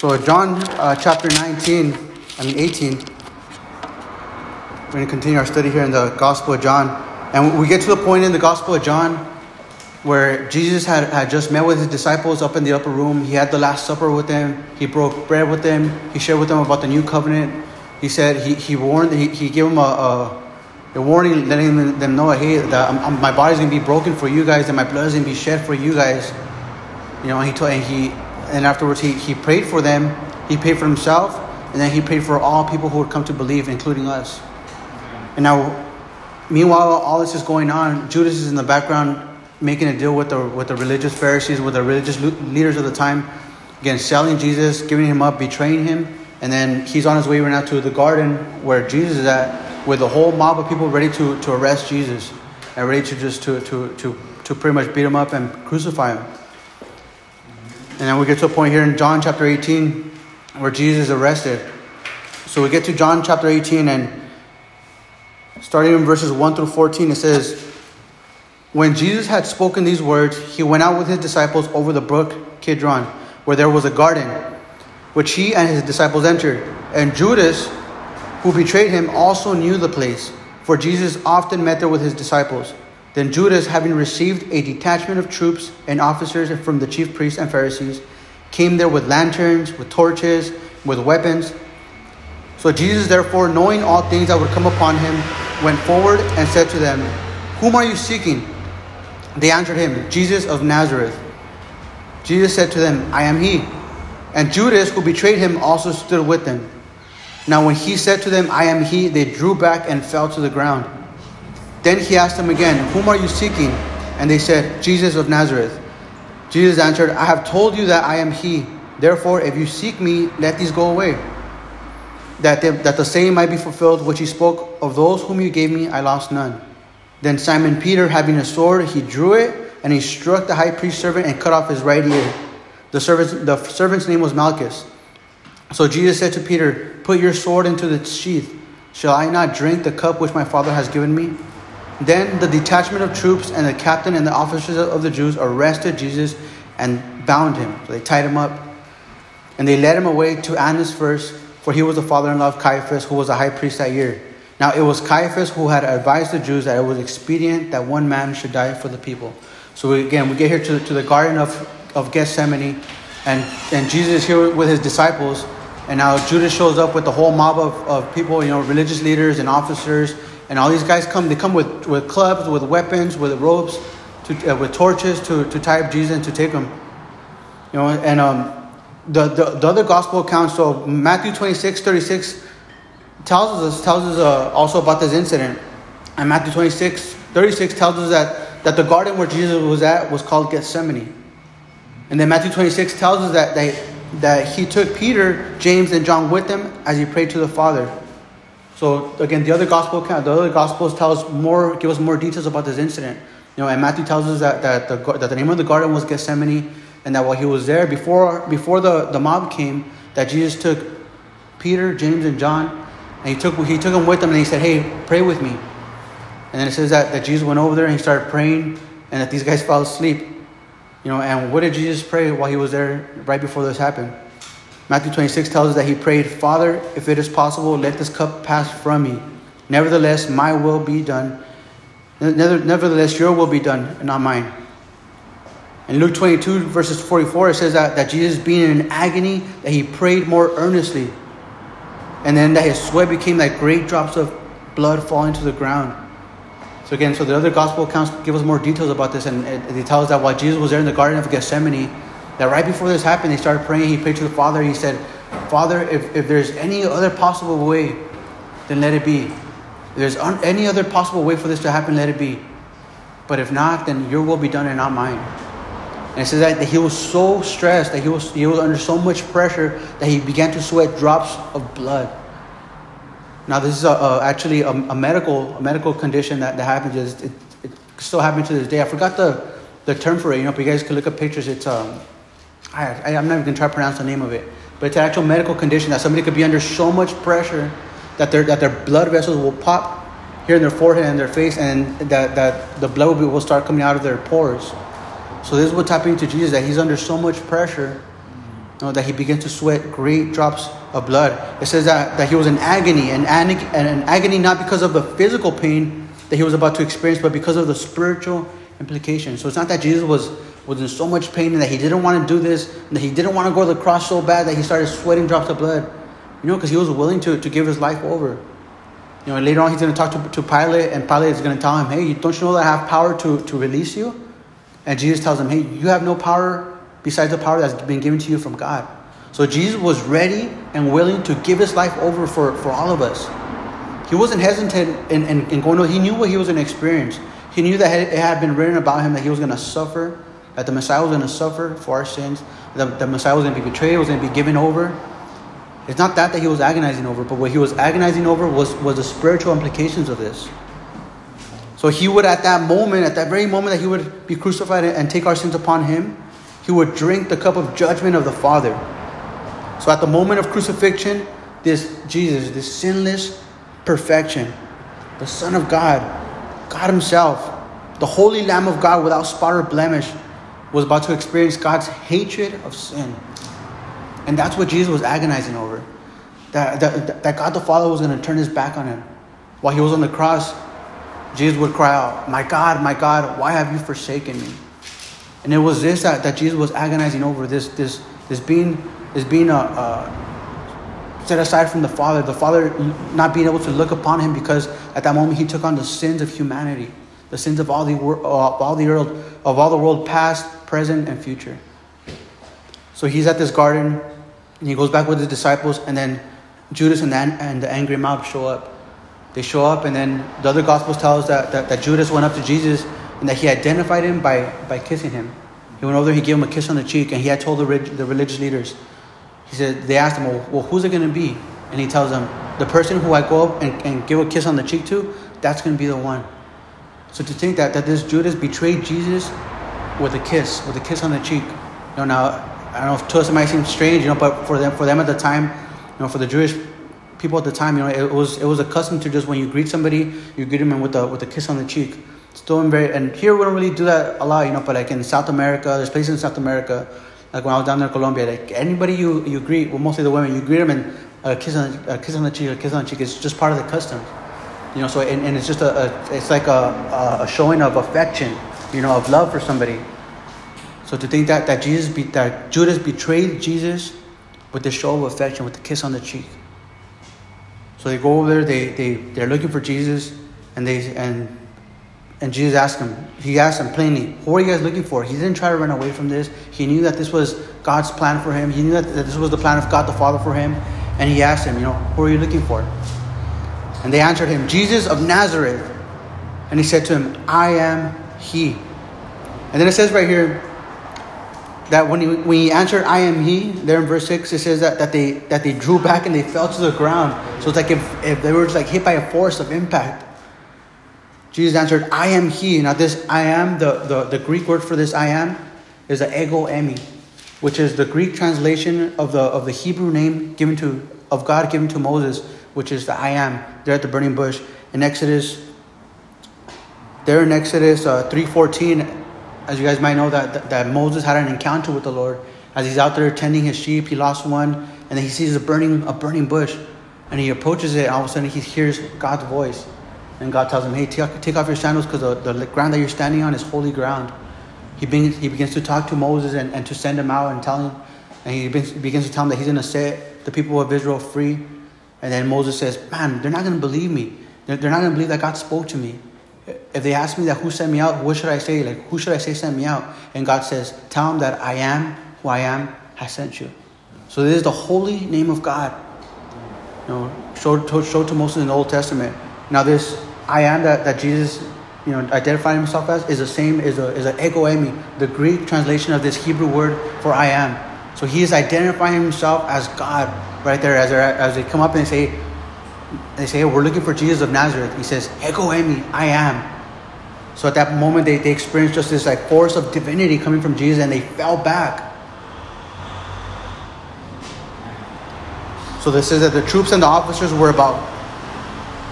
So John uh, chapter 19, I mean 18, we're going to continue our study here in the Gospel of John. And we get to the point in the Gospel of John where Jesus had, had just met with his disciples up in the upper room. He had the Last Supper with them. He broke bread with them. He shared with them about the new covenant. He said, he, he warned, he, he gave them a, a, warning, letting them know, hey, that my body's going to be broken for you guys and my blood is going to be shed for you guys. You know, and he told, and he, and afterwards he, he prayed for them. He prayed for himself, and then he prayed for all people who would come to believe, including us. And now, meanwhile, all this is going on. Judas is in the background making a deal with the with the religious Pharisees, with the religious leaders of the time. Again, selling Jesus, giving him up, betraying him, and then he's on his way right now to the garden where Jesus is at, with a whole mob of people ready to, to arrest Jesus and ready to just to, to, to, to pretty much beat him up and crucify him. And then we get to a point here in John chapter 18 where Jesus is arrested. So we get to John chapter 18 and starting in verses 1 through 14, it says, When Jesus had spoken these words, he went out with his disciples over the brook Kidron, where there was a garden, which he and his disciples entered. And Judas, who betrayed him, also knew the place, for Jesus often met there with his disciples. Then Judas, having received a detachment of troops and officers from the chief priests and Pharisees, came there with lanterns, with torches, with weapons. So Jesus, therefore, knowing all things that would come upon him, went forward and said to them, Whom are you seeking? They answered him, Jesus of Nazareth. Jesus said to them, I am he. And Judas, who betrayed him, also stood with them. Now, when he said to them, I am he, they drew back and fell to the ground. Then he asked them again, Whom are you seeking? And they said, Jesus of Nazareth. Jesus answered, I have told you that I am he. Therefore, if you seek me, let these go away. That, they, that the saying might be fulfilled which he spoke, Of those whom you gave me, I lost none. Then Simon Peter, having a sword, he drew it, and he struck the high priest's servant and cut off his right ear. The servant's, the servant's name was Malchus. So Jesus said to Peter, Put your sword into the sheath. Shall I not drink the cup which my Father has given me? Then the detachment of troops and the captain and the officers of the Jews arrested Jesus and bound him. So they tied him up. And they led him away to Annas first, for he was the father in law of Caiaphas, who was a high priest that year. Now it was Caiaphas who had advised the Jews that it was expedient that one man should die for the people. So we, again, we get here to, to the Garden of, of Gethsemane, and, and Jesus is here with his disciples. And now Judas shows up with the whole mob of, of people, you know, religious leaders and officers and all these guys come, they come with, with clubs, with weapons, with ropes, to, uh, with torches to, to tie up Jesus and to take him. You know, and um, the, the, the other gospel accounts, so Matthew 26, 36 tells us, tells us uh, also about this incident. And Matthew 26, 36 tells us that, that the garden where Jesus was at was called Gethsemane. And then Matthew 26 tells us that, they, that he took Peter, James, and John with him as he prayed to the Father. So again, the other gospel, the other gospels tell us more, give us more details about this incident. You know, and Matthew tells us that, that the that the name of the garden was Gethsemane, and that while he was there before before the, the mob came, that Jesus took Peter, James, and John, and he took he took them with him, and he said, "Hey, pray with me." And then it says that, that Jesus went over there and he started praying, and that these guys fell asleep. You know, and what did Jesus pray while he was there right before this happened? Matthew 26 tells us that he prayed, Father, if it is possible, let this cup pass from me. Nevertheless, my will be done. Nevertheless, your will be done, and not mine. In Luke 22, verses 44, it says that, that Jesus, being in an agony, that he prayed more earnestly. And then that his sweat became like great drops of blood falling to the ground. So again, so the other gospel accounts give us more details about this, and it, it tells that while Jesus was there in the Garden of Gethsemane, that right before this happened, he started praying. He prayed to the Father. He said, Father, if, if there's any other possible way, then let it be. If there's un- any other possible way for this to happen, let it be. But if not, then your will be done and not mine. And it says that, that he was so stressed, that he was, he was under so much pressure, that he began to sweat drops of blood. Now, this is a, a, actually a, a, medical a medical condition that, that happens. It, it, still happens to this day. I forgot the, the term for it. You know, if you guys can look up pictures, it's um, I, I, am not even going to try to pronounce the name of it, but it's an actual medical condition that somebody could be under so much pressure that their, that their blood vessels will pop here in their forehead and their face, and that, that the blood will, be, will start coming out of their pores. So this is what's happening to Jesus, that he's under so much pressure you know, that he begins to sweat great drops of blood. It says that, that he was in agony, and an, an agony not because of the physical pain that he was about to experience, but because of the spiritual implication. So it's not that Jesus was, was in so much pain and that he didn't want to do this, and that he didn't want to go to the cross so bad that he started sweating drops of blood. You know, because he was willing to, to give his life over. You know, later on he's going to talk to, to Pilate, and Pilate is going to tell him, hey, don't you know that I have power to, to release you? And Jesus tells him, hey, you have no power besides the power that's been given to you from God. So Jesus was ready and willing to give his life over for, for all of us. He wasn't hesitant in, in, in going he knew what he was going to experience. He knew that it had been written about him that he was going to suffer, that the Messiah was going to suffer for our sins, that the Messiah was going to be betrayed, was going to be given over. It's not that that he was agonizing over, but what he was agonizing over was, was the spiritual implications of this. So he would, at that moment, at that very moment that he would be crucified and take our sins upon him, he would drink the cup of judgment of the Father. So at the moment of crucifixion, this Jesus, this sinless perfection, the Son of God, God Himself, the Holy Lamb of God without spot or blemish, was about to experience God's hatred of sin. And that's what Jesus was agonizing over. That, that, that God the Father was going to turn his back on him. While he was on the cross, Jesus would cry out, My God, my God, why have you forsaken me? And it was this that, that Jesus was agonizing over this, this, this being, this being a, a set aside from the Father, the Father not being able to look upon him because at that moment he took on the sins of humanity, the sins of all the, of uh, all the world, of all the world past, present, and future. So he's at this garden, and he goes back with his disciples, and then Judas and the, and the angry mob show up. They show up, and then the other Gospels tell us that, that, that Judas went up to Jesus and that he identified him by, by kissing him. He went over there, he gave him a kiss on the cheek, and he had told the, the religious leaders, he said, they asked him, well, well who's it going to be? And he tells them, the person who I go up and, and give a kiss on the cheek to, that's going to be the one. So to think that, that this Judas betrayed Jesus with a kiss, with a kiss on the cheek. You know, now I don't know if to us it might seem strange, you know, but for them, for them at the time, you know, for the Jewish people at the time, you know, it was it was accustomed to just when you greet somebody, you greet them with a with a kiss on the cheek. Still very, and here we don't really do that a lot, you know, but like in South America, there's places in South America, like when I was down there in Colombia, like anybody you you greet, well, mostly the women, you greet them and a kiss on a kiss on the cheek, a kiss on the cheek. It's just part of the custom, you know. So and, and it's just a, a it's like a, a showing of affection, you know, of love for somebody. So to think that, that Jesus be, that Judas betrayed Jesus with the show of affection, with the kiss on the cheek. So they go over there, they, they, they're looking for Jesus, and they and and Jesus asked him, he asked them plainly, who are you guys looking for? He didn't try to run away from this. He knew that this was God's plan for him. He knew that, that this was the plan of God the Father for him. And he asked him, you know, who are you looking for? And they answered him, Jesus of Nazareth. And he said to him, I am he. And then it says right here, that when he, when he answered, I am he, there in verse 6, it says that, that, they, that they drew back and they fell to the ground. So it's like if, if they were just like hit by a force of impact. Jesus answered, I am he. Now, this I am, the, the, the Greek word for this I am, is the ego eimi, which is the Greek translation of the, of the Hebrew name given to, of God given to Moses, which is the I am, there at the burning bush. In Exodus, there in Exodus uh, 3.14, as you guys might know, that, that, that Moses had an encounter with the Lord. As he's out there tending his sheep, he lost one, and then he sees a burning, a burning bush, and he approaches it, and all of a sudden he hears God's voice. And God tells him, hey, take, take off your sandals because the, the ground that you're standing on is holy ground. He begins, he begins to talk to Moses and, and to send him out and tell him, and he begins, begins to tell him that he's going to set the people of Israel free. And then Moses says, man, they're not going to believe me. They're, they're not going to believe that God spoke to me if they ask me that who sent me out, what should I say? Like, who should I say sent me out? And God says, tell them that I am who I am has sent you. So this is the holy name of God. You know, showed, showed to Moses in the Old Testament. Now this I am that, that Jesus, you know, identified himself as is the same is a is an ego eimi, the Greek translation of this Hebrew word for I am. So he is identifying himself as God right there as, as they come up and they say, they say, We're looking for Jesus of Nazareth. He says, Ego eimi, I am. So at that moment, they, they experienced just this like force of divinity coming from Jesus and they fell back. So this says that the troops and the officers were about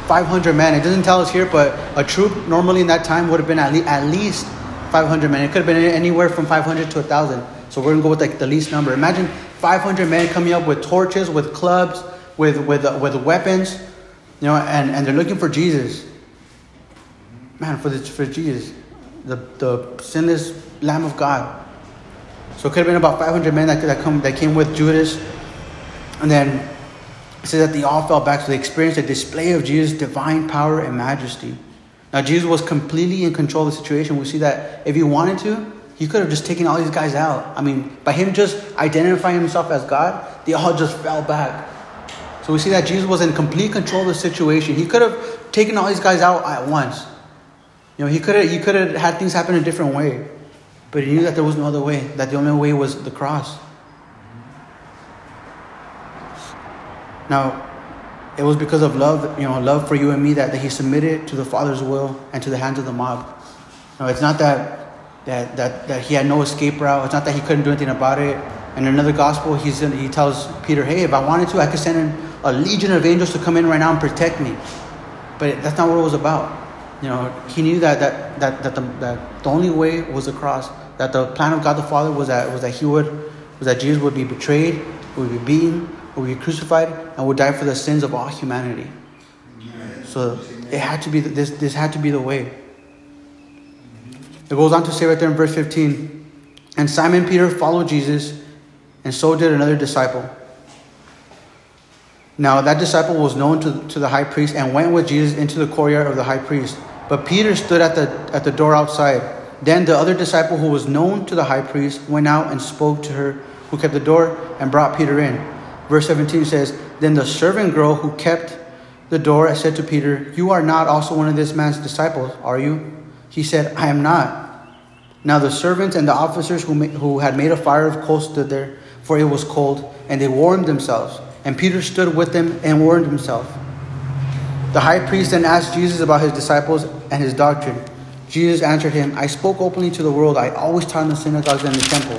500 men. It doesn't tell us here, but a troop normally in that time would have been at, le- at least 500 men. It could have been anywhere from 500 to 1,000. So we're to go with like the least number. Imagine 500 men coming up with torches, with clubs, with, with, uh, with weapons, you know, and, and they're looking for Jesus. Man, for, the, for Jesus, the, the sinless Lamb of God. So it could have been about 500 men that, that, come, that came with Judas. And then it says that they all fell back, so they experienced a display of Jesus' divine power and majesty. Now, Jesus was completely in control of the situation. We see that if he wanted to, he could have just taken all these guys out. I mean, by him just identifying himself as God, they all just fell back. So we see that Jesus was in complete control of the situation. He could have taken all these guys out at once. You know, he could have he could have had things happen a different way. But he knew that there was no other way, that the only way was the cross. Now, it was because of love, you know, love for you and me that, that he submitted to the Father's will and to the hands of the mob. Now, it's not that, that, that, that he had no escape route. It's not that he couldn't do anything about it. In another gospel, he's in, he tells Peter, hey, if I wanted to, I could send in a legion of angels to come in right now and protect me. But that's not what it was about. You know, he knew that, that, that, that, the, that the only way was the cross. That the plan of God the Father was that, was that he would, was that Jesus would be betrayed, would be beaten, would be crucified, and would die for the sins of all humanity. So it had to be this. This had to be the way. It goes on to say right there in verse 15, and Simon Peter followed Jesus, and so did another disciple. Now that disciple was known to, to the high priest and went with Jesus into the courtyard of the high priest. But Peter stood at the at the door outside. Then the other disciple who was known to the high priest went out and spoke to her who kept the door and brought Peter in. Verse 17 says, Then the servant girl who kept the door said to Peter, You are not also one of this man's disciples, are you? He said, I am not. Now the servants and the officers who, who had made a fire of coals stood there, for it was cold, and they warmed themselves. And Peter stood with them and warmed himself. The high priest then asked Jesus about his disciples and his doctrine. Jesus answered him, I spoke openly to the world. I always taught in the synagogues and the temple,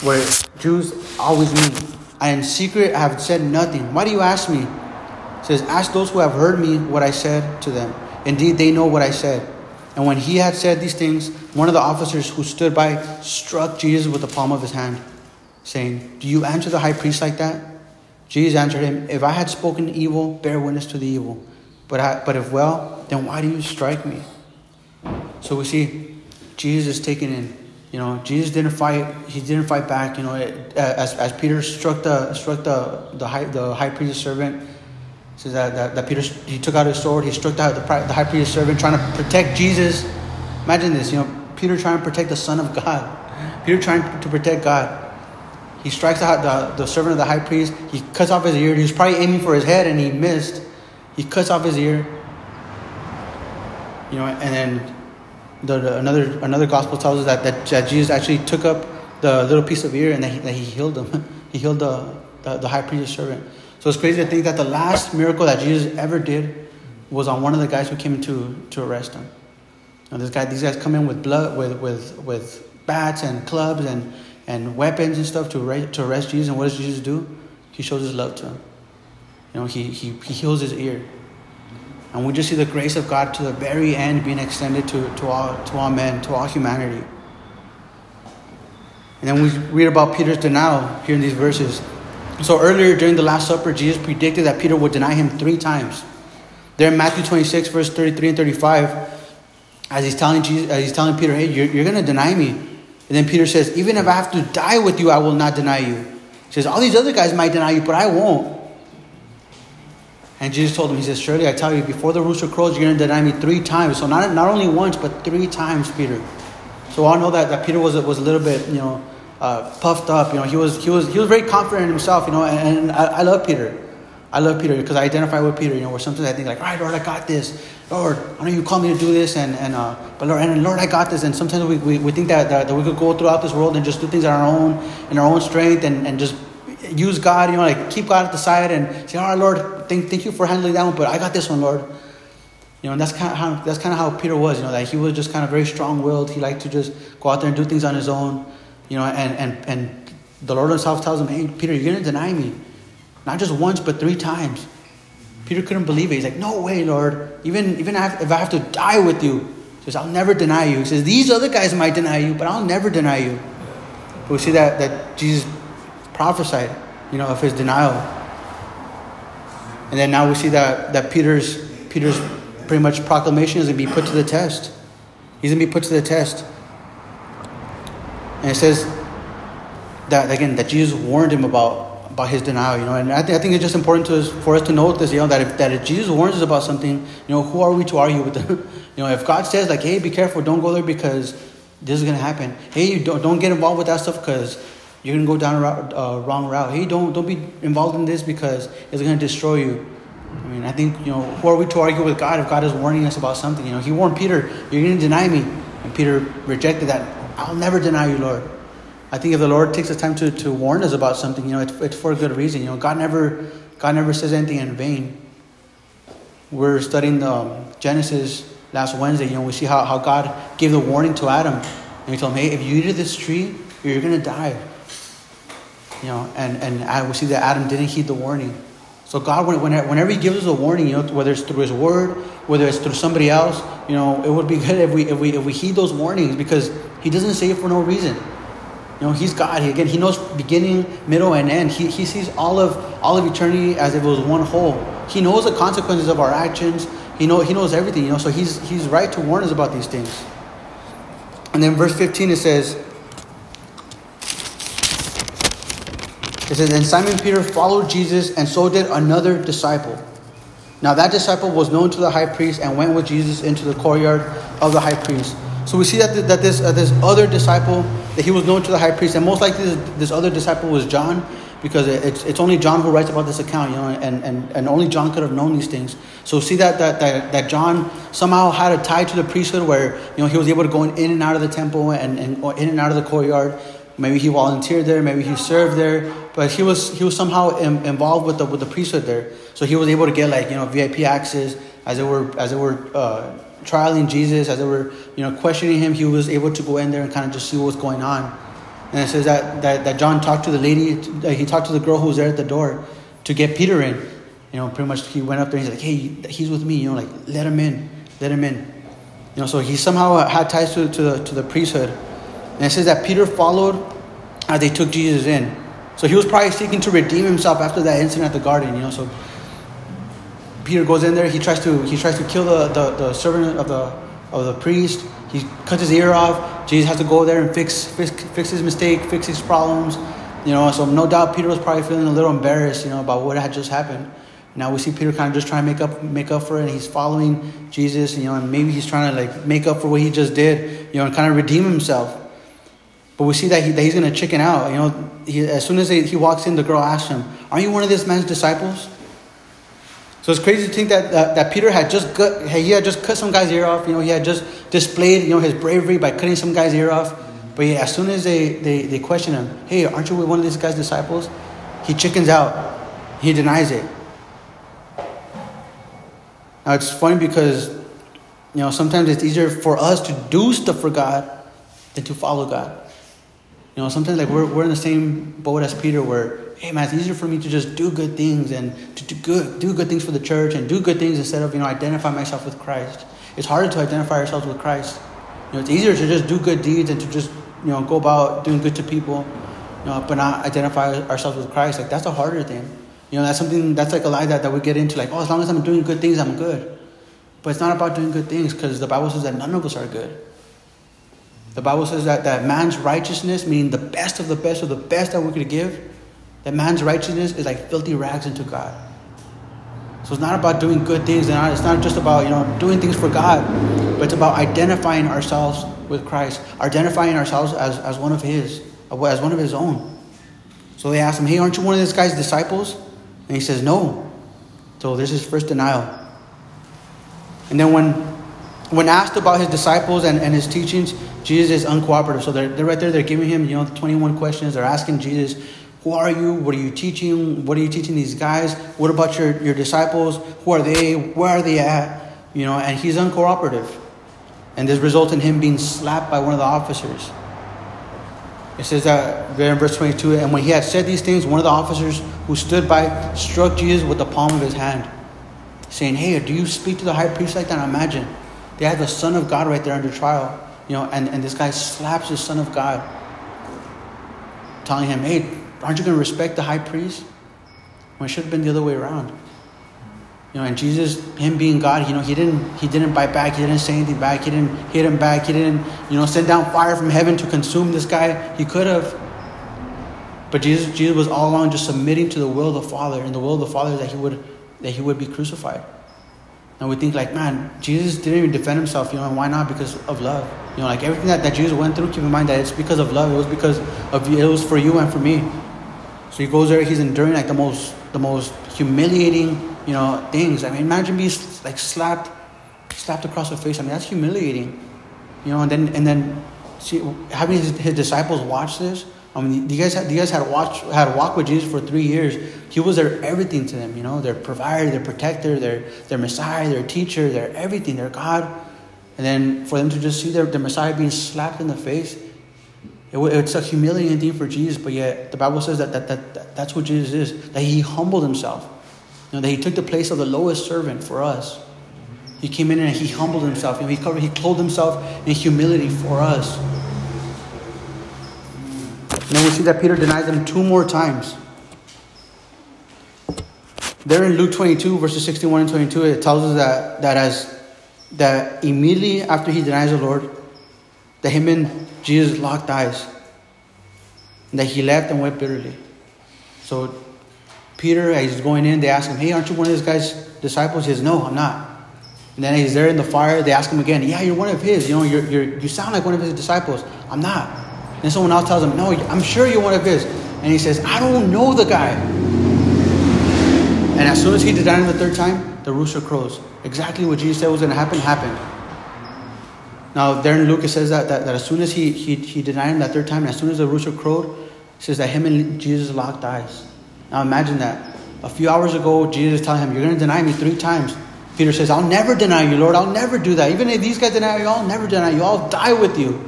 where Jews always meet. I in secret have said nothing. Why do you ask me? Says, Ask those who have heard me what I said to them. Indeed, they know what I said. And when he had said these things, one of the officers who stood by struck Jesus with the palm of his hand, saying, Do you answer the high priest like that? Jesus answered him, If I had spoken evil, bear witness to the evil. But, I, but if well, then why do you strike me? So we see Jesus is taken in you know, Jesus didn't fight. He didn't fight back. You know, as, as Peter struck the struck the the high the high priest's servant, says that, that, that Peter he took out his sword. He struck the, the, the high priest's servant, trying to protect Jesus. Imagine this. You know, Peter trying to protect the Son of God. Peter trying to protect God. He strikes the, the, the servant of the high priest. He cuts off his ear. He was probably aiming for his head and he missed. He cuts off his ear. You know, and then the, the, another another gospel tells us that, that, that Jesus actually took up the little piece of ear and that he, that he healed him. he healed the, the, the high priest's servant. So it's crazy to think that the last miracle that Jesus ever did was on one of the guys who came to, to arrest him. And this guy, these guys come in with blood, with, with, with bats and clubs and, and weapons and stuff to arrest, to arrest Jesus. And what does Jesus do? He shows his love to him. You know, he, he, he heals his ear. And we just see the grace of God to the very end being extended to, to, all, to all men, to all humanity. And then we read about Peter's denial here in these verses. So earlier during the Last Supper, Jesus predicted that Peter would deny him three times. There in Matthew 26, verse 33 and 35, as he's telling, Jesus, as he's telling Peter, hey, you're, you're going to deny me. And then Peter says, even if I have to die with you, I will not deny you. He says, all these other guys might deny you, but I won't. And Jesus told him, He says, Surely I tell you, before the rooster crows, you're going to deny me three times. So not, not only once, but three times, Peter. So I know that, that Peter was, was a little bit, you know, uh, puffed up. You know, he was, he, was, he was very confident in himself, you know, and, I, I love Peter. I love Peter because I identify with Peter, you know, where sometimes I think like, all right, Lord, I got this. Lord, I know you called me to do this, and, and uh, but Lord, and Lord, I got this. And sometimes we, we, we think that, that, that we could go throughout this world and just do things on our own, in our own strength, and, and just use God, you know, like keep God at the side and say, all right, Lord, thank, thank you for handling that one, but I got this one, Lord. You know, and that's kind of how that's kind of how Peter was. You know, that he was just kind of very strong-willed. He liked to just go out there and do things on his own. You know, and and and the Lord Himself tells him, "Hey, Peter, you're going to deny me, not just once, but three times." Peter couldn't believe it. He's like, "No way, Lord. Even even if I have to die with you, he says, I'll never deny you." He says, "These other guys might deny you, but I'll never deny you." But we see that that Jesus prophesied, you know, of his denial. And then now we see that, that Peter's, Peter's pretty much proclamation is going to be put to the test. He's going to be put to the test. And it says that, again, that Jesus warned him about, about his denial, you know. And I, th- I think it's just important to, for us to note this, you know, that if, that if Jesus warns us about something, you know, who are we to argue with them? you know, if God says, like, hey, be careful, don't go there because this is going to happen. Hey, you don't, don't get involved with that stuff because you're going to go down a uh, wrong route. Hey, don't, don't be involved in this because it's going to destroy you. I mean, I think, you know, who are we to argue with God if God is warning us about something? You know, He warned Peter, you're going to deny me. And Peter rejected that. I'll never deny you, Lord. I think if the Lord takes the time to, to warn us about something, you know, it's, it's for a good reason. You know, God never, God never says anything in vain. We're studying the, um, Genesis last Wednesday. You know, we see how, how God gave the warning to Adam. And he told him, hey, if you eat of this tree, you're to die. You know, and, and we see that Adam didn't heed the warning. So God, whenever He gives us a warning, you know, whether it's through His Word, whether it's through somebody else, you know, it would be good if we if we if we heed those warnings because He doesn't say it for no reason. You know, He's God. He, again, He knows beginning, middle, and end. He, he sees all of all of eternity as if it was one whole. He knows the consequences of our actions. He know He knows everything. You know, so He's He's right to warn us about these things. And then verse fifteen it says. It says, And Simon Peter followed Jesus, and so did another disciple. Now that disciple was known to the high priest and went with Jesus into the courtyard of the high priest. So we see that, that this, uh, this other disciple, that he was known to the high priest, and most likely this, this other disciple was John, because it's, it's only John who writes about this account, you know, and, and, and only John could have known these things. So see that, that, that, that John somehow had a tie to the priesthood where, you know, he was able to go in and out of the temple and, and in and out of the courtyard. Maybe he volunteered there, maybe he served there, but he was he was somehow in, involved with the with the priesthood there. So he was able to get like you know VIP access as they were as they were uh, trialing Jesus, as they were you know questioning him. He was able to go in there and kind of just see what was going on. And it says that that, that John talked to the lady, he talked to the girl who was there at the door to get Peter in. You know, pretty much he went up there and he's like, hey, he's with me. You know, like let him in, let him in. You know, so he somehow uh, had ties to, to the to the priesthood. And it says that Peter followed as they took Jesus in. So he was probably seeking to redeem himself after that incident at the garden, you know. So Peter goes in there, he tries to he tries to kill the, the, the servant of the of the priest. He cuts his ear off. Jesus has to go there and fix, fix fix his mistake, fix his problems. You know, so no doubt Peter was probably feeling a little embarrassed, you know, about what had just happened. Now we see Peter kind of just trying to make up make up for it. And he's following Jesus, you know, and maybe he's trying to like make up for what he just did, you know, and kind of redeem himself. But we see that, he, that he's going to chicken out. You know, he, as soon as he, he walks in, the girl asks him, "Aren't you one of this man's disciples?" So it's crazy to think that, that, Peter had just cut, he had just cut some guy's ear off. You know, he had just displayed you know his bravery by cutting some guy's ear off. But yeah, as soon as they, they, they question him, "Hey, aren't you one of these guy's disciples?" He chickens out. He denies it. Now it's funny because you know sometimes it's easier for us to do stuff for God than to follow God. You know, sometimes like we're, we're in the same boat as Peter where, hey man, it's easier for me to just do good things and to do good, do good things for the church and do good things instead of, you know, identify myself with Christ. It's harder to identify ourselves with Christ. You know, it's easier to just do good deeds and to just, you know, go about doing good to people, you know, but not identify ourselves with Christ. Like that's a harder thing. You know, that's something that's like a lie that, that we get into, like, oh, as long as I'm doing good things, I'm good. But it's not about doing good things because the Bible says that none of us are good. The Bible says that, that man's righteousness, meaning the best of the best of the best that we could give, that man's righteousness is like filthy rags unto God. So it's not about doing good things, and it's not just about you know doing things for God, but it's about identifying ourselves with Christ, identifying ourselves as, as one of His, as one of His own. So they ask him, "Hey, aren't you one of this guy's disciples?" And he says, "No." So this is first denial. And then when when asked about his disciples and, and his teachings, Jesus is uncooperative. So they're, they're right there, they're giving him, you know, 21 questions. They're asking Jesus, who are you? What are you teaching? What are you teaching these guys? What about your, your disciples? Who are they? Where are they at? You know, and he's uncooperative. And this results in him being slapped by one of the officers. It says that there in verse 22, and when he had said these things, one of the officers who stood by struck Jesus with the palm of his hand, saying, Hey, do you speak to the high priest like that? Imagine. They had the Son of God right there under trial. You know, and, and this guy slaps the Son of God, telling him, hey, aren't you going to respect the high priest? When it should have been the other way around. You know, and Jesus, him being God, you know, he didn't he didn't bite back, he didn't say anything back, he didn't hit him back, he didn't, you know, send down fire from heaven to consume this guy. He could have. But Jesus, Jesus was all along just submitting to the will of the Father, and the will of the Father is that he would that he would be crucified. And we think like, man, Jesus didn't even defend himself, you know, and why not? Because of love. You know, like everything that, that Jesus went through, keep in mind that it's because of love. It was because of it was for you and for me. So he goes there, he's enduring like the most the most humiliating you know, things. I mean, imagine being like slapped, slapped across the face. I mean, that's humiliating. You know, and then and then see, having his, his disciples watch this. I mean, you guys had you guys had watched had walked with Jesus for three years. He was their everything to them. You know, their provider, their protector, their their Messiah, their teacher, their everything, their God. And then for them to just see their, their Messiah being slapped in the face, it, it's a humiliating thing for Jesus. But yet the Bible says that, that, that, that that's what Jesus is. That he humbled himself. You know, that he took the place of the lowest servant for us. He came in and he humbled himself. You know, he, covered, he clothed himself in humility for us. And then we see that Peter denies him two more times. There in Luke 22, verses 61 and 22, it tells us that, that as that immediately after he denies the Lord, that him and Jesus locked eyes. And that he left and wept bitterly. So Peter, as he's going in, they ask him, Hey, aren't you one of this guy's disciples? He says, No, I'm not. And then he's there in the fire. They ask him again, Yeah, you're one of his. You know, you're, you're, you sound like one of his disciples. I'm not. And then someone else tells him, No, I'm sure you're one of his. And he says, I don't know the guy. And as soon as he denied him the third time, the rooster crows. Exactly what Jesus said was going to happen happened. Now, there in Luke, it says that, that, that as soon as he, he, he denied him that third time, as soon as the rooster crowed, says that him and Jesus locked eyes. Now imagine that. A few hours ago, Jesus telling him, You're going to deny me three times. Peter says, I'll never deny you, Lord. I'll never do that. Even if these guys deny you, I'll never deny you. I'll die with you.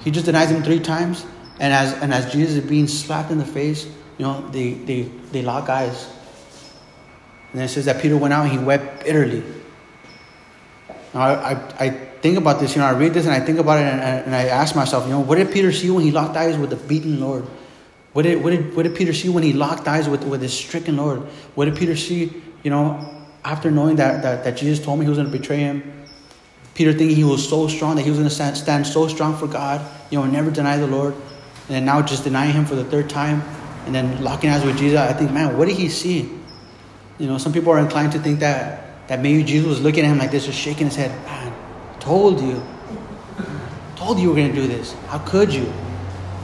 He just denies him three times. And as, and as Jesus is being slapped in the face, you know, they, they, they lock eyes. And then it says that Peter went out and he wept bitterly. Now, I, I, I think about this, you know, I read this and I think about it and, and I ask myself, you know, what did Peter see when he locked eyes with the beaten Lord? What did, what did, what did Peter see when he locked eyes with, with his stricken Lord? What did Peter see, you know, after knowing that, that, that Jesus told him he was going to betray him? Peter thinking he was so strong that he was going to stand, stand so strong for God, you know, never deny the Lord. And then now just denying him for the third time and then locking eyes with Jesus. I think, man, what did he see? You know, some people are inclined to think that, that maybe Jesus was looking at him like this, just shaking his head. Man, told you. Told you were going to do this. How could you?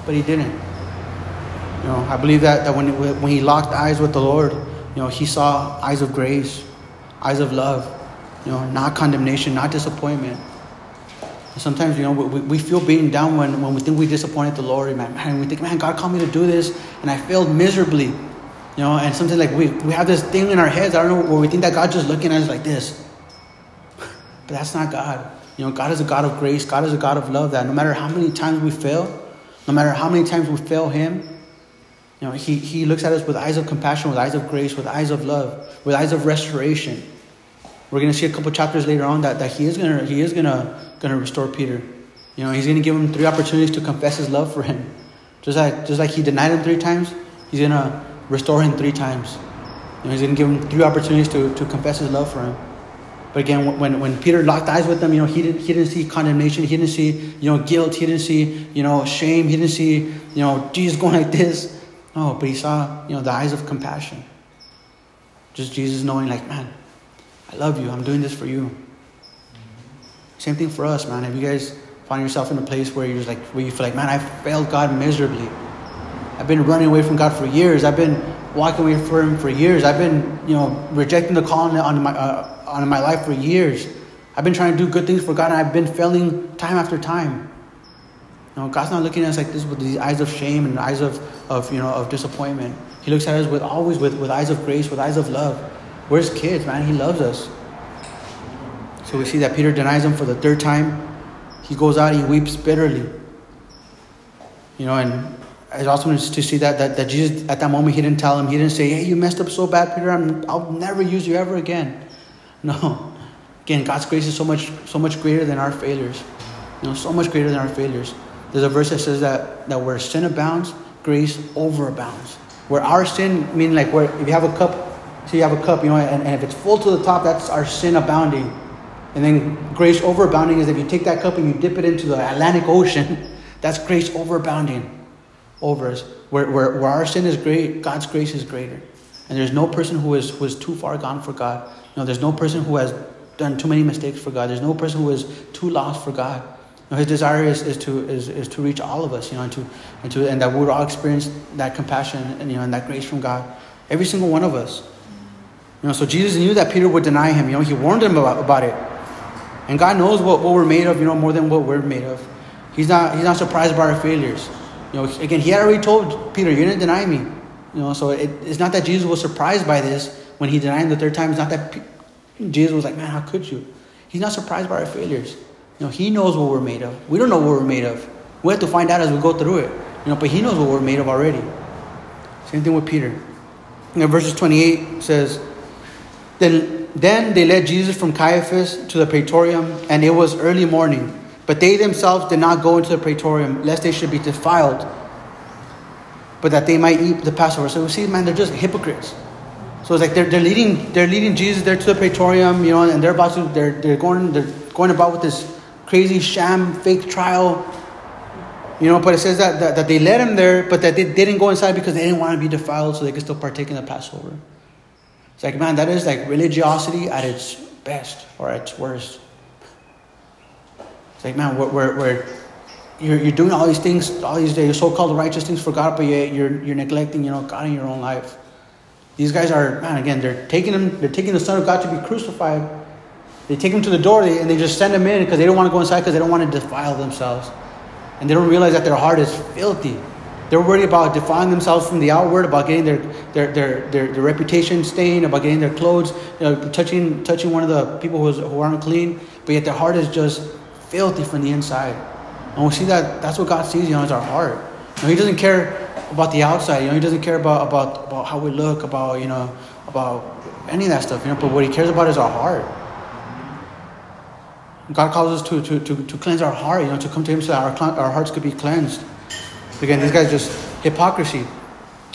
But he didn't. You know, I believe that, that when, when he locked eyes with the Lord, you know, he saw eyes of grace, eyes of love, you know, not condemnation, not disappointment. Sometimes, you know, we, we feel beaten down when, when we think we disappointed the Lord. Man, man, we think, man, God called me to do this, and I failed miserably. You know, and sometimes like we, we have this thing in our heads, I don't know, where we think that God's just looking at us like this. But that's not God. You know, God is a God of grace. God is a God of love that no matter how many times we fail, no matter how many times we fail Him, you know, he, he looks at us with eyes of compassion, with eyes of grace, with eyes of love, with eyes of restoration. We're going to see a couple chapters later on that, that he is going to he is going to going to restore Peter. You know, he's going to give him three opportunities to confess his love for him. Just like just like he denied him three times, he's going to restore him three times. You know, he's going to give him three opportunities to, to confess his love for him. But again, when, when Peter locked eyes with them, you know, he didn't, he didn't see condemnation. He didn't see, you know, guilt. He didn't see, you know, shame. He didn't see, you know, Jesus going like this. No, but he saw, you know, the eyes of compassion. Just Jesus knowing, like, man, I love you. I'm doing this for you. Same thing for us, man. If you guys find yourself in a place where you're just like, where you feel like, man, I failed God miserably. I've been running away from God for years. I've been walking away from Him for years. I've been, you know, rejecting the calling on my uh, on my life for years. I've been trying to do good things for God, and I've been failing time after time. No, God's not looking at us like this with these eyes of shame and eyes of, of you know of disappointment. He looks at us with always with, with eyes of grace, with eyes of love. We're his kids, man. He loves us. So we see that Peter denies him for the third time. He goes out, he weeps bitterly. You know, and it's awesome to see that, that, that Jesus, at that moment, he didn't tell him, he didn't say, hey, you messed up so bad, Peter, I'm, I'll never use you ever again. No. Again, God's grace is so much, so much greater than our failures. You know, so much greater than our failures. There's a verse that says that, that where sin abounds, grace overabounds. Where our sin, meaning like where if you have a cup, so you have a cup, you know, and, and if it's full to the top, that's our sin abounding. And then grace overabounding is if you take that cup and you dip it into the Atlantic Ocean, that's grace overabounding over us. Where, where, where our sin is great, God's grace is greater. And there's no person who is, who is too far gone for God. Know, there's no person who has done too many mistakes for God. There's no person who is too lost for God. You know, his desire is, is, to, is, is to reach all of us, you know, and, to, and, to, and that we would all experience that compassion and, you know, and that grace from God. Every single one of us. You know, so Jesus knew that Peter would deny him. You know, he warned him about, about it. And God knows what, what we're made of, you know, more than what we're made of. He's not, he's not surprised by our failures. You know, again, he had already told Peter, You're to deny me. You know, so it, it's not that Jesus was surprised by this when he denied him the third time. It's not that Jesus was like, Man, how could you? He's not surprised by our failures. You know, he knows what we're made of. We don't know what we're made of. We have to find out as we go through it. You know, but he knows what we're made of already. Same thing with Peter. You know, verses 28 says, then, then they led Jesus from Caiaphas to the praetorium, and it was early morning. But they themselves did not go into the praetorium, lest they should be defiled, but that they might eat the Passover. So we see, man, they're just hypocrites. So it's like they're, they're leading they're leading Jesus there to the praetorium, you know, and they're about to they're they're going they're going about with this crazy sham fake trial. You know, but it says that, that, that they led him there, but that they didn't go inside because they didn't want to be defiled so they could still partake in the Passover. It's like, man, that is like religiosity at its best or its worst. It's like, man, we're, we're, we're you're, you're doing all these things, all these so-called righteous things for God, but you're, you're neglecting, you know, God in your own life. These guys are, man, again, they're taking him, they're taking the Son of God to be crucified. They take him to the door and they just send him in because they don't want to go inside because they don't want to defile themselves. And they don't realize that their heart is filthy. They're worried about defiling themselves from the outward, about getting their, their, their, their, their reputation stained, about getting their clothes, you know, touching, touching one of the people who's, who aren't clean, but yet their heart is just filthy from the inside. And we see that that's what God sees, you know, is our heart. Know, he doesn't care about the outside, you know, he doesn't care about, about, about how we look, about, you know, about any of that stuff, you know, but what he cares about is our heart. God calls us to, to, to, to cleanse our heart, you know, to come to him so that our, our hearts could be cleansed. Again, these guys just hypocrisy.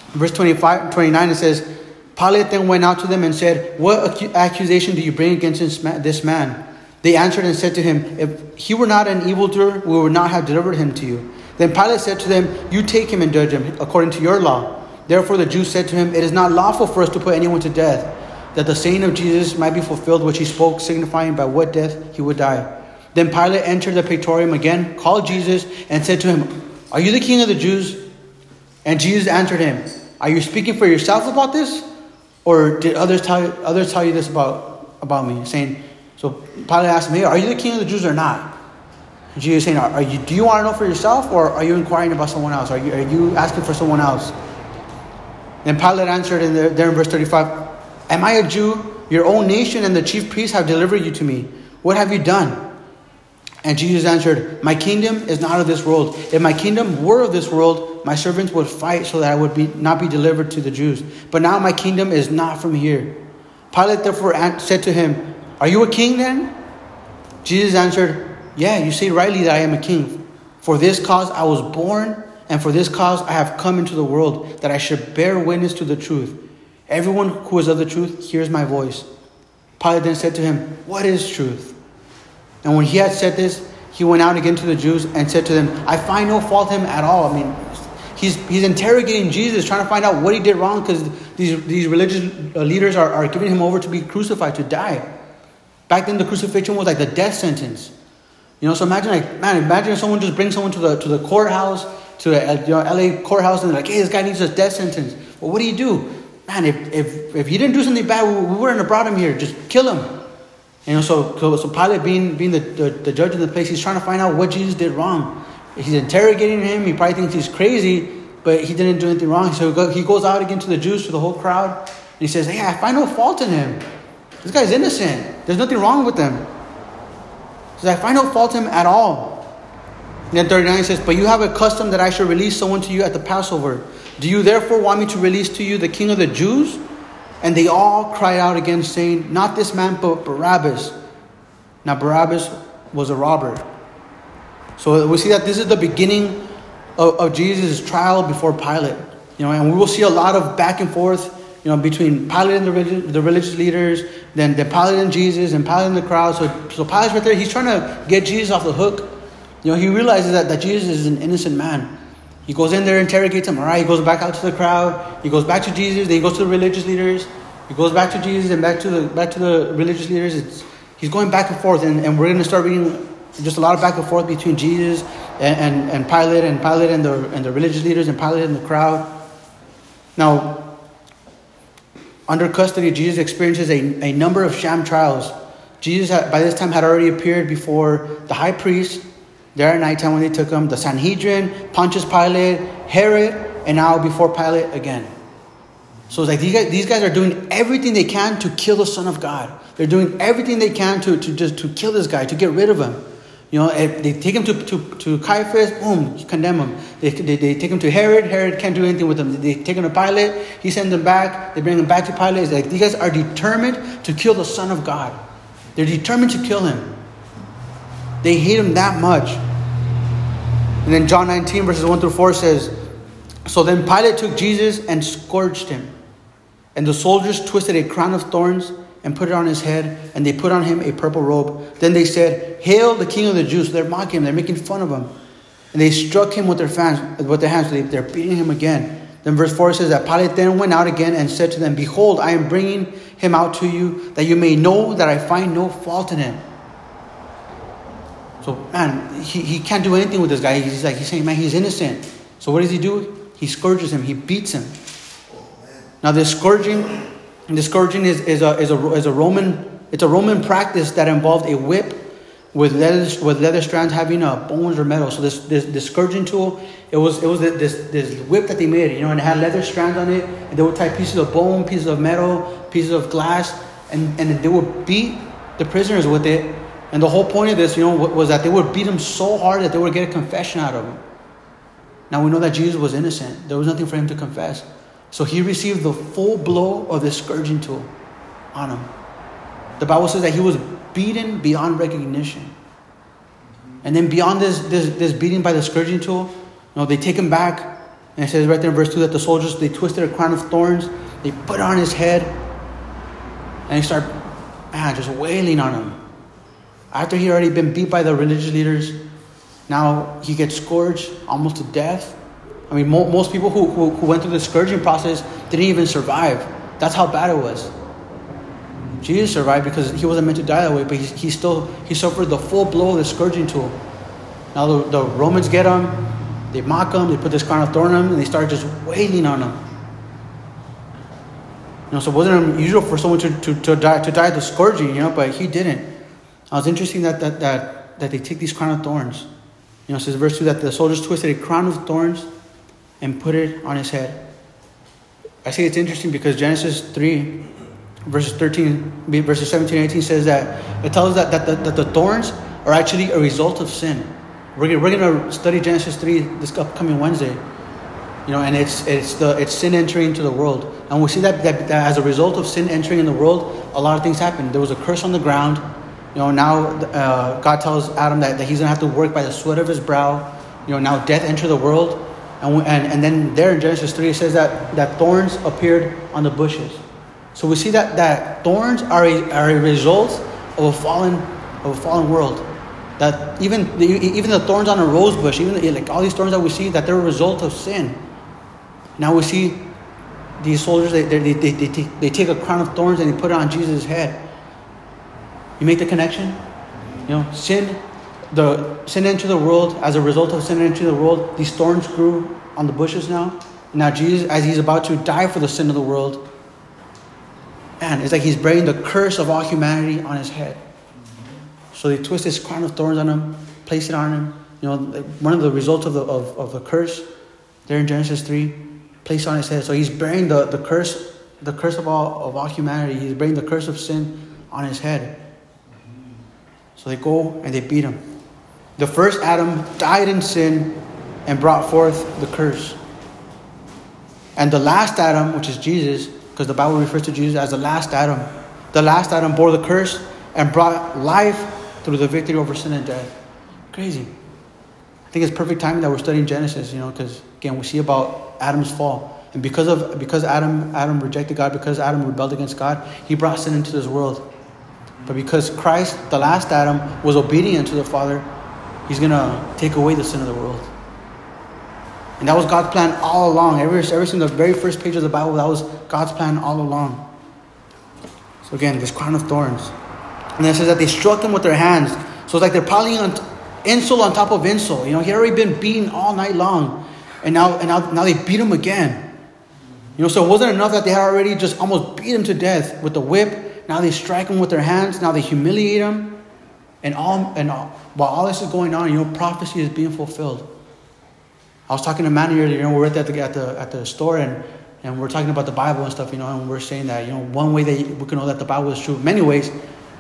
Verse 25, 29, it says, Pilate then went out to them and said, What accusation do you bring against this man? They answered and said to him, If he were not an evildoer, we would not have delivered him to you. Then Pilate said to them, You take him and judge him according to your law. Therefore the Jews said to him, It is not lawful for us to put anyone to death, that the saying of Jesus might be fulfilled, which he spoke, signifying by what death he would die. Then Pilate entered the praetorium again, called Jesus, and said to him, Are you the king of the Jews? And Jesus answered him, Are you speaking for yourself about this? Or did others tell you, others tell you this about, about me? Saying, So Pilate asked Hey, are you the king of the Jews or not? Jesus saying, are, you, Do you want to know for yourself, or are you inquiring about someone else? Are you, are you asking for someone else? Then Pilate answered in there, there in verse 35, Am I a Jew? Your own nation and the chief priests have delivered you to me. What have you done? And Jesus answered, My kingdom is not of this world. If my kingdom were of this world, my servants would fight so that I would be, not be delivered to the Jews. But now my kingdom is not from here. Pilate therefore said to him, Are you a king then? Jesus answered, Yeah, you say rightly that I am a king. For this cause I was born, and for this cause I have come into the world, that I should bear witness to the truth. Everyone who is of the truth hears my voice. Pilate then said to him, What is truth? And when he had said this, he went out again to the Jews and said to them, I find no fault in him at all. I mean, he's, he's interrogating Jesus, trying to find out what he did wrong because these, these religious uh, leaders are, are giving him over to be crucified, to die. Back then, the crucifixion was like the death sentence. You know, so imagine, like, man, imagine if someone just brings someone to the, to the courthouse, to the you know, LA courthouse, and they're like, hey, this guy needs a death sentence. Well, what do you do? Man, if, if, if he didn't do something bad, we, we wouldn't have brought him here. Just kill him. You know, so, so Pilate being, being the, the, the, judge of the place, he's trying to find out what Jesus did wrong. He's interrogating him. He probably thinks he's crazy, but he didn't do anything wrong. So he goes out again to the Jews, to the whole crowd, and he says, Hey, I find no fault in him. This guy's innocent. There's nothing wrong with him. He says, I find no fault in him at all. And then 39 says, But you have a custom that I should release someone to you at the Passover. Do you therefore want me to release to you the king of the Jews? And they all cried out again, saying, Not this man, but Barabbas. Now, Barabbas was a robber. So we see that this is the beginning of, of Jesus' trial before Pilate. You know, and we will see a lot of back and forth, you know, between Pilate and the, religious, the religious leaders, then, then Pilate and Jesus, and Pilate and the crowd. So, so Pilate's right there. He's trying to get Jesus off the hook. You know, he realizes that, that Jesus is an innocent man. He goes in there, interrogates him. All right, he goes back out to the crowd. He goes back to Jesus. Then he goes to the religious leaders. He goes back to Jesus and back to the back to the religious leaders. It's, he's going back and forth, and, and we're going to start reading just a lot of back and forth between Jesus and, and, and Pilate, and Pilate and the and the religious leaders, and Pilate and the crowd. Now, under custody, Jesus experiences a, a number of sham trials. Jesus, had, by this time, had already appeared before the high priest there at nighttime when they took him, the Sanhedrin, Pontius Pilate, Herod, and now before Pilate again. So it's like these guys, these guys are doing everything they can to kill the Son of God. They're doing everything they can to, to just to kill this guy, to get rid of him. You know, eh, they take him to, to, to Caiaphas, boom, condemn him. They, they, they take him to Herod, Herod can't do anything with him. They take him to Pilate, he sends them back, they bring him back to Pilate. Like these guys are determined to kill the Son of God. They're determined to kill him. They hate him that much. And then John 19, verses 1 through 4 says, So then Pilate took Jesus and scourged him. And the soldiers twisted a crown of thorns and put it on his head, and they put on him a purple robe. Then they said, Hail the King of the Jews. So they're mocking him, they're making fun of him. And they struck him with their, fans, with their hands, So they're beating him again. Then verse 4 says that Pilate then went out again and said to them, Behold, I am bringing him out to you, that you may know that I find no fault in him. So, man, he, he can't do anything with this guy. He's like, he's saying, man, he's innocent. So what does he do? He scourges him, he beats him. Now, this scourging, the scourging is, is, a, is, a, is a Roman, it's a Roman practice that involved a whip with leather, with leather strands having uh, bones or metal. So this, this, this scourging tool, it was, it was this, this whip that they made, you know, and it had leather strands on it, and they would tie pieces of bone, pieces of metal, pieces of glass, and, and they would beat the prisoners with it and the whole point of this, you know, was that they would beat them so hard that they would get a confession out of them. Now we know that Jesus was innocent. There was nothing for him to confess. So he received the full blow of the scourging tool on him. The Bible says that he was beaten beyond recognition. And then beyond this, this, this beating by the scourging tool, you know, they take him back. And it says right there in verse 2 that the soldiers, they twisted a crown of thorns. They put it on his head. And they start, man, just wailing on him. After he already been beat by the religious leaders, now he gets scourged almost to death. I mean, mo- most people who, who, who went through the scourging process didn't even survive. That's how bad it was. Jesus survived because he wasn't meant to die that way, but he, he still he suffered the full blow of the scourging tool. Now the, the Romans get him, they mock him, they put this crown of thorn on him, and they start just wailing on him. You know, so it wasn't unusual for someone to, to, to die to die the scourging, you know, but he didn't. Now it's interesting that, that, that, that they take these crown of thorns. You know, it says verse 2 that the soldiers twisted a crown of thorns and put it on his head. I say it's interesting because Genesis 3, verses 13, verses 17 and 18 says that it tells us that, that, the, that the thorns are actually a result of sin. We're, we're going to study Genesis 3 this upcoming Wednesday. You know, and it's, it's, the, it's sin entering into the world. And we see that, that, that as a result of sin entering in the world, a lot of things happen. There was a curse on the ground you know, now uh, God tells Adam that, that he's going to have to work by the sweat of his brow. You know, now death entered the world. And, and, and then there in Genesis 3, it says that, that thorns appeared on the bushes. So we see that, that thorns are a, are a result of a fallen, of a fallen world. That even the, even the thorns on a rose bush, even like all these thorns that we see, that they're a result of sin. Now we see these soldiers, they, they, they, they, they take a crown of thorns and they put it on Jesus' head. You make the connection? You know, sin, the sin entered the world. As a result of sin entering the world, these thorns grew on the bushes now. Now Jesus, as he's about to die for the sin of the world, man, it's like he's bearing the curse of all humanity on his head. So they twist this crown of thorns on him, place it on him. You know, one of the results of the of, of the curse, there in Genesis three, placed on his head. So he's bearing the, the curse, the curse of all of all humanity. He's bearing the curse of sin on his head. So they go and they beat him. The first Adam died in sin and brought forth the curse. And the last Adam, which is Jesus, because the Bible refers to Jesus as the last Adam, the last Adam bore the curse and brought life through the victory over sin and death. Crazy. I think it's perfect timing that we're studying Genesis, you know, because again we see about Adam's fall. And because of because Adam Adam rejected God, because Adam rebelled against God, he brought sin into this world. But because Christ, the last Adam, was obedient to the Father, he's gonna take away the sin of the world. And that was God's plan all along. Ever, ever since the very first page of the Bible, that was God's plan all along. So again, this crown of thorns. And then it says that they struck him with their hands. So it's like they're piling on insult on top of insult. You know, he already been beaten all night long. And now and now, now they beat him again. You know, so it wasn't enough that they had already just almost beat him to death with the whip. Now they strike him with their hands. Now they humiliate him. And all and all, while all this is going on, you know, prophecy is being fulfilled. I was talking to Manny earlier, you know, we're at the, at the, at the store and, and we're talking about the Bible and stuff, you know, and we're saying that, you know, one way that we can know that the Bible is true, many ways,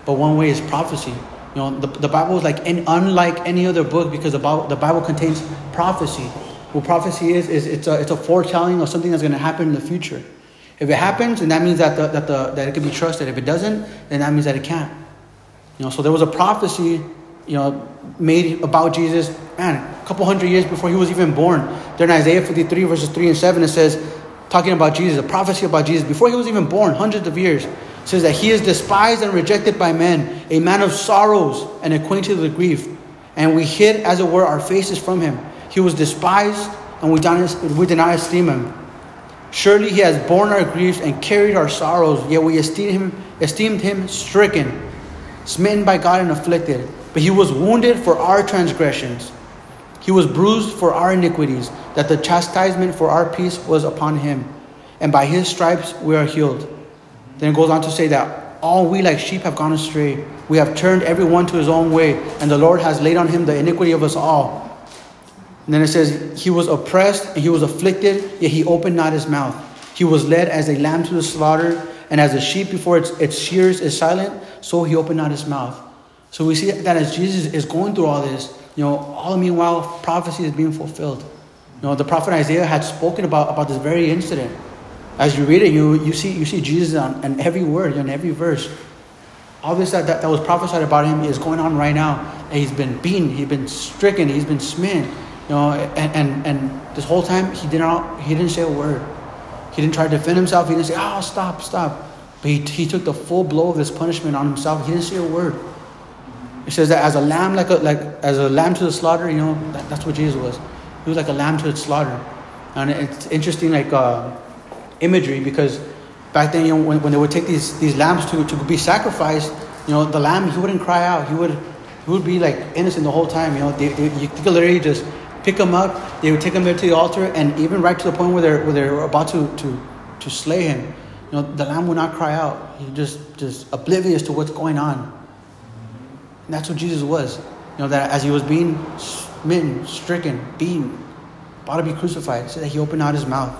but one way is prophecy. You know, the, the Bible is like any, unlike any other book because the Bible, the Bible contains prophecy. What prophecy is, is it's a, it's a foretelling of something that's going to happen in the future. If it happens, then that means that, the, that, the, that it can be trusted. If it doesn't, then that means that it can't. You know, so there was a prophecy, you know, made about Jesus, man, a couple hundred years before he was even born. There in Isaiah 53, verses 3 and 7, it says, talking about Jesus, a prophecy about Jesus, before he was even born, hundreds of years, says that he is despised and rejected by men, a man of sorrows and acquainted with grief. And we hid, as it were, our faces from him. He was despised, and we did, we did not esteem him. Surely he has borne our griefs and carried our sorrows, yet we esteemed him, esteemed him stricken, smitten by God and afflicted. But he was wounded for our transgressions, he was bruised for our iniquities, that the chastisement for our peace was upon him. And by his stripes we are healed. Then it goes on to say that all we like sheep have gone astray. We have turned every one to his own way, and the Lord has laid on him the iniquity of us all. And then it says, He was oppressed and he was afflicted, yet he opened not his mouth. He was led as a lamb to the slaughter, and as a sheep before its, its shears is silent, so he opened not his mouth. So we see that as Jesus is going through all this, you know, all meanwhile, prophecy is being fulfilled. You know, the prophet Isaiah had spoken about, about this very incident. As you read it, you, you, see, you see Jesus on, on every word, on every verse. All this that, that, that was prophesied about him is going on right now. And he's been beaten, he's been stricken, he's been smitten. You know, and, and, and this whole time he did not he didn't say a word. He didn't try to defend himself. He didn't say, "Oh, stop, stop." But he, he took the full blow of this punishment on himself. He didn't say a word. It says that as a lamb, like a, like as a lamb to the slaughter, you know, that, that's what Jesus was. He was like a lamb to its slaughter, and it's interesting, like uh, imagery, because back then, you know, when, when they would take these these lambs to, to be sacrificed, you know, the lamb he wouldn't cry out. He would he would be like innocent the whole time. You know, they, they, you could literally just pick him up. They would take him there to the altar, and even right to the point where they're where they're about to to to slay him. You know, the lamb would not cry out. He just just oblivious to what's going on. And that's what Jesus was. You know, that as he was being smitten, stricken, beaten, about to be crucified, so that he opened out his mouth.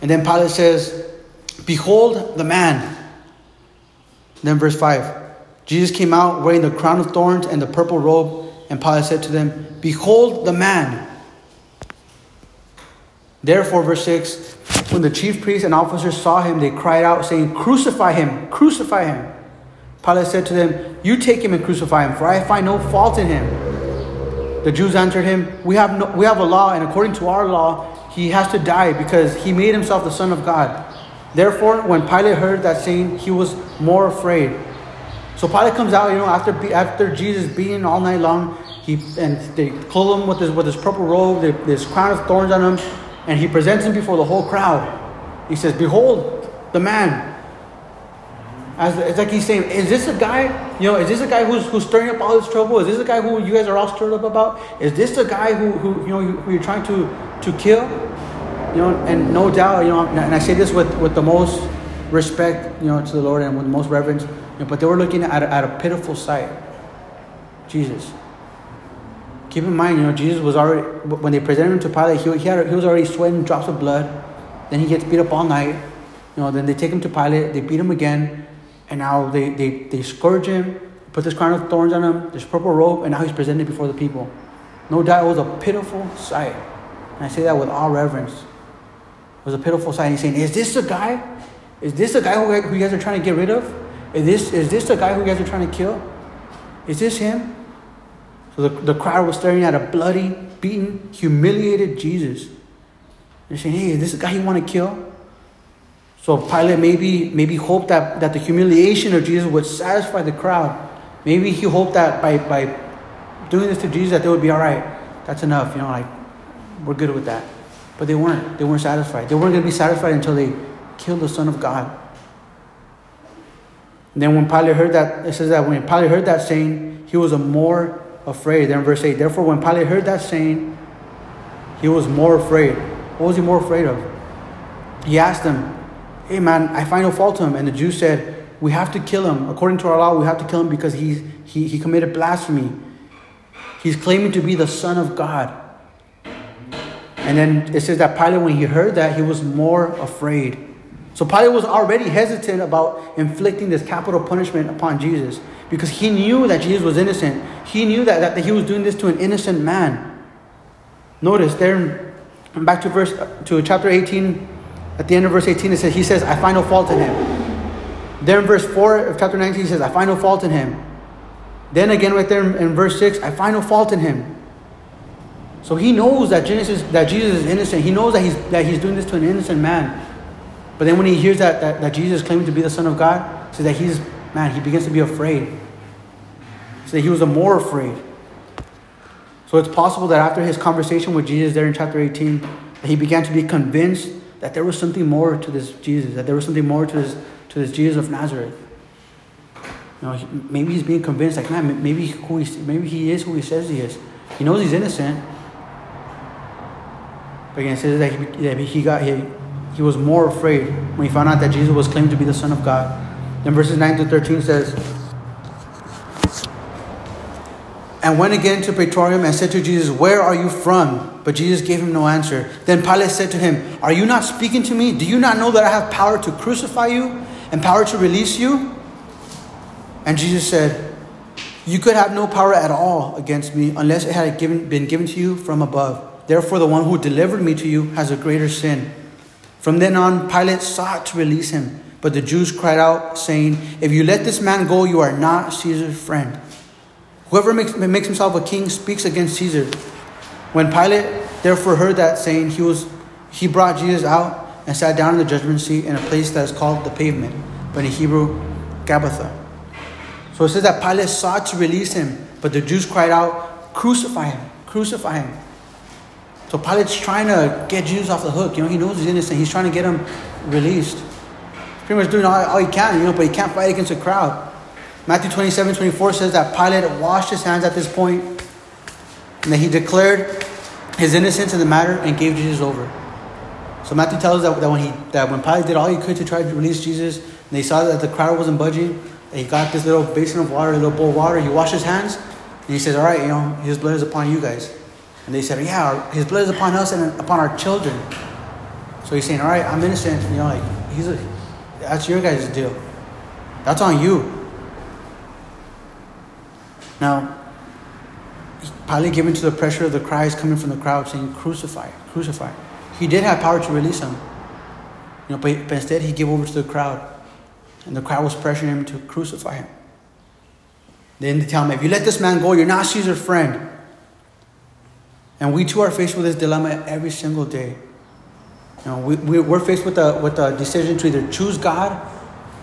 And then Pilate says, Behold the man. then verse 5 Jesus came out wearing the crown of thorns and the purple robe, and Pilate said to them, Behold the man. Therefore, verse 6 When the chief priests and officers saw him, they cried out, saying, Crucify him! Crucify him! Pilate said to them, You take him and crucify him, for I find no fault in him. The Jews answered him, We have, no, we have a law, and according to our law, he has to die because he made himself the Son of God. Therefore, when Pilate heard that saying, he was more afraid. So Pilate comes out, you know, after, after Jesus being all night long, he, and they clothe him with his, with his purple robe, this crown of thorns on him, and he presents him before the whole crowd. He says, Behold, the man. As, it's like he's saying, is this a guy, you know, is this a guy who's, who's stirring up all this trouble? Is this a guy who you guys are all stirred up about? Is this the guy who, who you know, who you're trying to, to kill? You know, and no doubt, you know, and I say this with, with the most respect, you know, to the Lord and with the most reverence, but they were looking at at a pitiful sight. Jesus. Keep in mind, you know, Jesus was already, when they presented him to Pilate, he, he, had, he was already sweating drops of blood. Then he gets beat up all night. You know, then they take him to Pilate, they beat him again, and now they, they, they scourge him, put this crown of thorns on him, this purple robe, and now he's presented before the people. No doubt it was a pitiful sight. And I say that with all reverence. It was a pitiful sight. He's saying, Is this the guy? Is this the guy who, who you guys are trying to get rid of? Is this, is this the guy who you guys are trying to kill? Is this him? So the, the crowd was staring at a bloody, beaten, humiliated Jesus. They're saying, hey, is this the guy you want to kill? So Pilate maybe, maybe hoped that, that the humiliation of Jesus would satisfy the crowd. Maybe he hoped that by, by doing this to Jesus that they would be all right. That's enough, you know, like we're good with that. But they weren't. They weren't satisfied. They weren't going to be satisfied until they killed the Son of God. And then when Pilate heard that, it says that when Pilate heard that saying, he was more afraid. Then verse 8, therefore when Pilate heard that saying, he was more afraid. What was he more afraid of? He asked them, Hey man, I find no fault to him. And the Jews said, We have to kill him. According to our law, we have to kill him because he's, he, he committed blasphemy. He's claiming to be the Son of God. And then it says that Pilate, when he heard that, he was more afraid. So Pilate was already hesitant about inflicting this capital punishment upon Jesus because he knew that Jesus was innocent. He knew that, that, that he was doing this to an innocent man. Notice there, back to verse to chapter 18, at the end of verse 18, it says, He says, I find no fault in him. Then in verse 4 of chapter 19, he says, I find no fault in him. Then again, right there in, in verse 6, I find no fault in him. So he knows that Genesis, that Jesus is innocent. He knows that he's that he's doing this to an innocent man. But then when he hears that, that, that Jesus claiming to be the Son of God, says that he's man, he begins to be afraid. So that he was more afraid. So it's possible that after his conversation with Jesus there in chapter 18, that he began to be convinced that there was something more to this Jesus, that there was something more to this, to this Jesus of Nazareth. You know, maybe he's being convinced, like, man, maybe, who he, maybe he is who he says he is. He knows he's innocent. But again, it says that he, that he got he, he was more afraid when he found out that Jesus was claimed to be the Son of God. Then verses 9 to 13 says, and went again to Praetorium and said to Jesus, Where are you from? But Jesus gave him no answer. Then Pilate said to him, Are you not speaking to me? Do you not know that I have power to crucify you and power to release you? And Jesus said, You could have no power at all against me unless it had given, been given to you from above. Therefore, the one who delivered me to you has a greater sin. From then on, Pilate sought to release him. But the Jews cried out, saying, If you let this man go, you are not Caesar's friend. Whoever makes, makes himself a king speaks against Caesar. When Pilate therefore heard that saying, he, was, he brought Jesus out and sat down in the judgment seat in a place that is called the pavement, but in Hebrew, Gabbatha. So it says that Pilate sought to release him, but the Jews cried out, Crucify him, crucify him. So Pilate's trying to get Jesus off the hook. You know, he knows he's innocent. He's trying to get him released. He's pretty much doing all, all he can, you know, but he can't fight against a crowd. Matthew 27 24 says that Pilate washed his hands at this point and that he declared his innocence in the matter and gave Jesus over. So Matthew tells us that, that when he that when Pilate did all he could to try to release Jesus, and they saw that the crowd wasn't budging, he got this little basin of water, a little bowl of water, he washed his hands, and he says, All right, you know, his blood is upon you guys. And they said, Yeah, his blood is upon us and upon our children. So he's saying, All right, I'm innocent. You know, like he's a that's your guys' deal. That's on you. Now, Pilate given to the pressure of the cries coming from the crowd saying, Crucify, crucify. He did have power to release him. You know, but, but instead he gave over to the crowd. And the crowd was pressuring him to crucify him. Then they tell him, if you let this man go, you're not Caesar's friend. And we too are faced with this dilemma every single day. You know, we, we, we're faced with the, with the decision to either choose God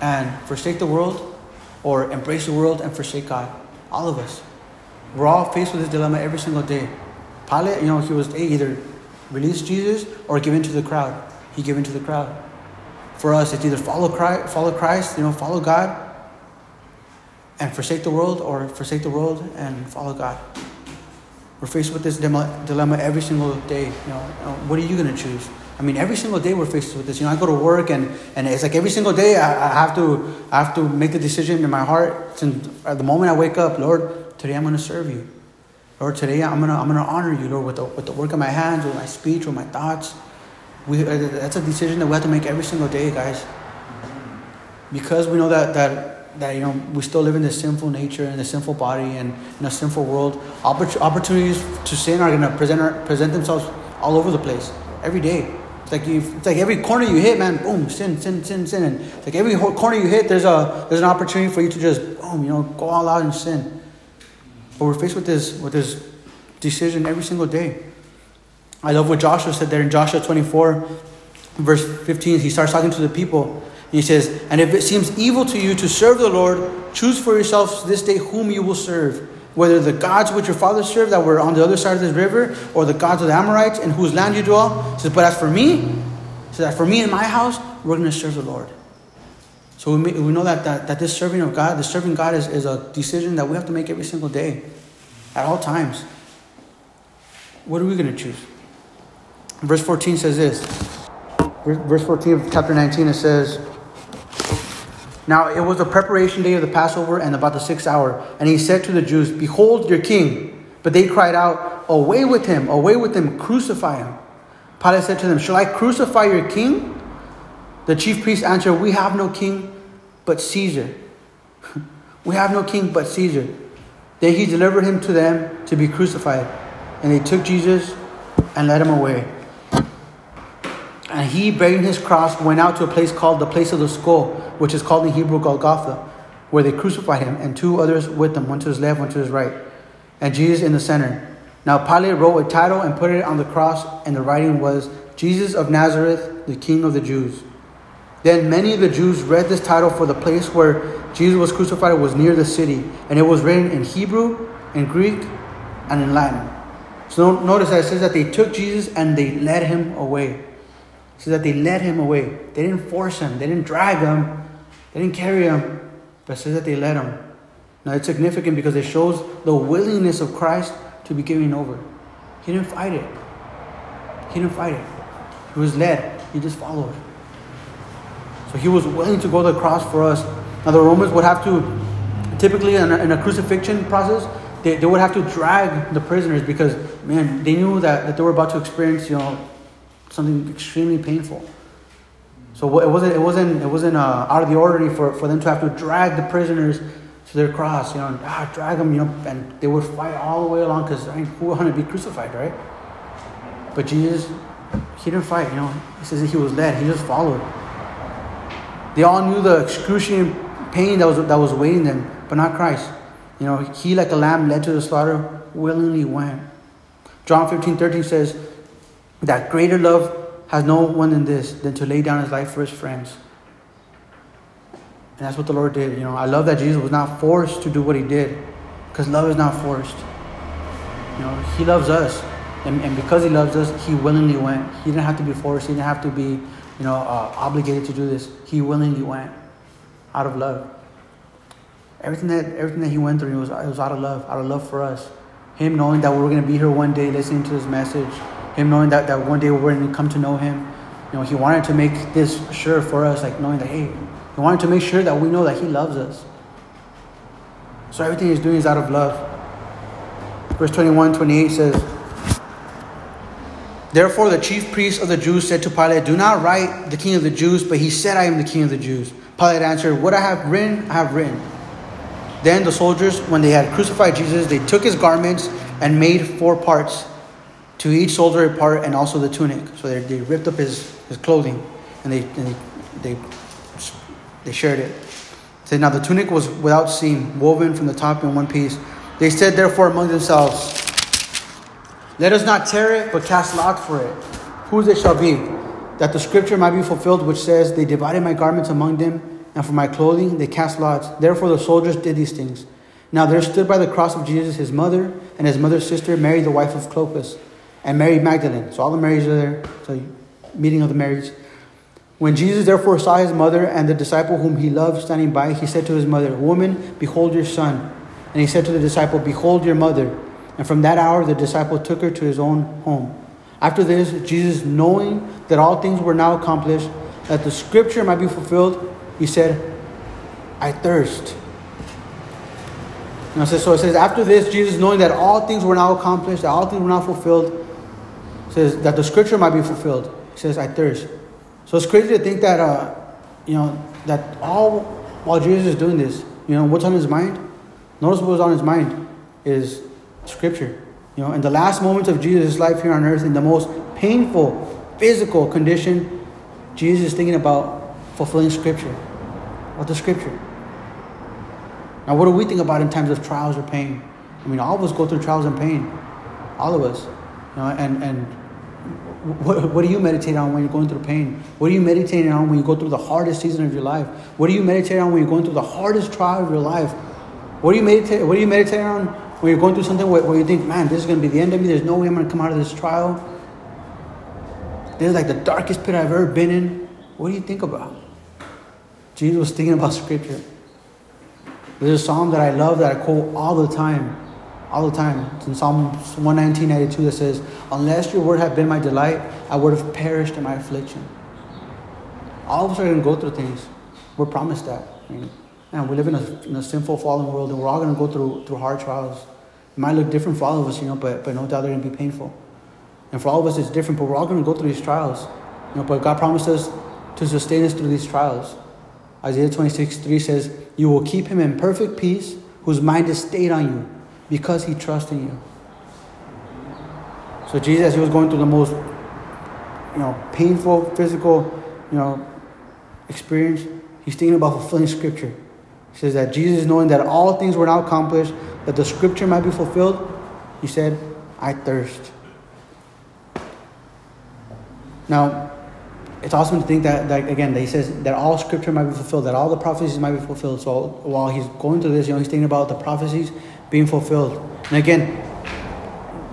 and forsake the world or embrace the world and forsake God. All of us. We're all faced with this dilemma every single day. Pilate, you know, he was either release Jesus or give in to the crowd. He gave in to the crowd. For us, it's either follow Christ, follow Christ, you know, follow God, and forsake the world, or forsake the world and follow God. We're faced with this dilemma every single day. You know, what are you going to choose? I mean, every single day we're faced with this. You know, I go to work and, and it's like every single day I, I have to I have to make the decision in my heart. Since at the moment I wake up, Lord, today I'm going to serve you. Lord, today I'm going to I'm going to honor you, Lord, with the, with the work of my hands, with my speech, with my thoughts. We, uh, that's a decision that we have to make every single day, guys. Because we know that that that you know we still live in this sinful nature and the sinful body and in a sinful world. Opportunities to sin are going to present present themselves all over the place every day. It's like you, it's like every corner you hit, man, boom, sin, sin, sin, sin. And it's like every corner you hit, there's a there's an opportunity for you to just boom, you know, go all out and sin. But we're faced with this with this decision every single day. I love what Joshua said there in Joshua 24, verse 15. He starts talking to the people. He says, And if it seems evil to you to serve the Lord, choose for yourselves this day whom you will serve. Whether the gods which your fathers served that were on the other side of this river, or the gods of the Amorites in whose land you dwell. He says, But as for me, he says, for me and my house, we're going to serve the Lord. So we, we know that, that, that this serving of God, the serving God is, is a decision that we have to make every single day, at all times. What are we going to choose? Verse 14 says this. Verse 14 of chapter 19, it says, Now it was the preparation day of the Passover and about the sixth hour. And he said to the Jews, Behold your king. But they cried out, Away with him, away with him, crucify him. Pilate said to them, Shall I crucify your king? The chief priests answered, We have no king but Caesar. we have no king but Caesar. Then he delivered him to them to be crucified. And they took Jesus and led him away. And he, bearing his cross, went out to a place called the place of the skull, which is called in Hebrew Golgotha, where they crucified him, and two others with him, one to his left, one to his right, and Jesus in the center. Now Pilate wrote a title and put it on the cross, and the writing was, Jesus of Nazareth, the King of the Jews. Then many of the Jews read this title for the place where Jesus was crucified was near the city, and it was written in Hebrew, in Greek, and in Latin. So notice that it says that they took Jesus and they led him away. Says that they led him away. They didn't force him, they didn't drag him, they didn't carry him, but says that they led him. Now it's significant because it shows the willingness of Christ to be given over. He didn't fight it. He didn't fight it. He was led. He just followed. So he was willing to go to the cross for us. Now the Romans would have to, typically in a, in a crucifixion process, they, they would have to drag the prisoners because, man, they knew that, that they were about to experience, you know, something extremely painful. So it wasn't, it wasn't, it wasn't uh, out of the ordinary for, for them to have to drag the prisoners to their cross, you know, ah, drag them, you know, and they would fight all the way along because I mean, who wanted to be crucified, right? But Jesus, he didn't fight, you know. He says he was led, he just followed. They all knew the excruciating pain that was, that was waiting them, but not Christ. You know, he, like a lamb led to the slaughter, willingly went. John 15, 13 says that greater love has no one than this, than to lay down his life for his friends. And that's what the Lord did. You know, I love that Jesus was not forced to do what he did, because love is not forced. You know, he loves us. And, and because he loves us, he willingly went. He didn't have to be forced. He didn't have to be you know, uh, obligated to do this. He willingly went out of love. Everything that everything that he went through, it was, it was out of love, out of love for us. Him knowing that we are going to be here one day listening to his message. Him knowing that, that one day we're going to come to know him. You know, he wanted to make this sure for us, like knowing that, hey, he wanted to make sure that we know that he loves us. So everything he's doing is out of love. Verse 21, 28 says, Therefore, the chief priests of the Jews said to Pilate, Do not write the king of the Jews, but he said, I am the king of the Jews. Pilate answered, What I have written, I have written. Then the soldiers, when they had crucified Jesus, they took his garments and made four parts, to each soldier a part, and also the tunic. So they, they ripped up his, his clothing and they, and they, they, they shared it. said, Now the tunic was without seam, woven from the top in one piece. They said, therefore, among themselves, let us not tear it, but cast lots for it. Whose it shall be, that the scripture might be fulfilled, which says, They divided my garments among them, and for my clothing they cast lots. Therefore the soldiers did these things. Now there stood by the cross of Jesus his mother and his mother's sister, Mary, the wife of Clopas, and Mary Magdalene. So all the Marys are there. So meeting of the Marys. When Jesus therefore saw his mother and the disciple whom he loved standing by, he said to his mother, Woman, behold your son. And he said to the disciple, Behold your mother. And from that hour, the disciple took her to his own home. After this, Jesus, knowing that all things were now accomplished, that the scripture might be fulfilled, he said, I thirst. And so it says, after this, Jesus, knowing that all things were now accomplished, that all things were now fulfilled, says that the scripture might be fulfilled. Says, I thirst. So it's crazy to think that, uh, you know, that all while Jesus is doing this, you know, what's on his mind? Notice what was on his mind is Scripture. You know, in the last moments of Jesus' life here on earth, in the most painful physical condition, Jesus is thinking about fulfilling Scripture, about the Scripture. Now, what do we think about in times of trials or pain? I mean, all of us go through trials and pain. All of us. You know, and, and what, what do you meditate on when you're going through pain? What are you meditating on when you go through the hardest season of your life? What do you meditate on when you're going through the hardest trial of your life? What do you meditate? What do you meditate on when you're going through something where, where you think, man, this is going to be the end of me. There's no way I'm going to come out of this trial. This is like the darkest pit I've ever been in. What do you think about? Jesus was thinking about Scripture. There's a psalm that I love that I quote all the time all the time. It's in Psalm 119, 82 that says, Unless your word had been my delight, I would have perished in my affliction. All of us are going to go through things. We're promised that. I mean, and we live in a, in a sinful, fallen world, and we're all going to go through, through hard trials. It might look different for all of us, you know, but, but no doubt they're going to be painful. And for all of us, it's different, but we're all going to go through these trials. You know, but God promised us to sustain us through these trials. Isaiah 26, 3 says, You will keep him in perfect peace, whose mind is stayed on you because he trusts in you. So Jesus, he was going through the most, you know, painful physical, you know, experience. He's thinking about fulfilling Scripture. He says that Jesus, knowing that all things were now accomplished, that the Scripture might be fulfilled, he said, "I thirst." Now, it's awesome to think that, that again, that he says that all Scripture might be fulfilled, that all the prophecies might be fulfilled. So while he's going through this, you know, he's thinking about the prophecies being fulfilled. And again,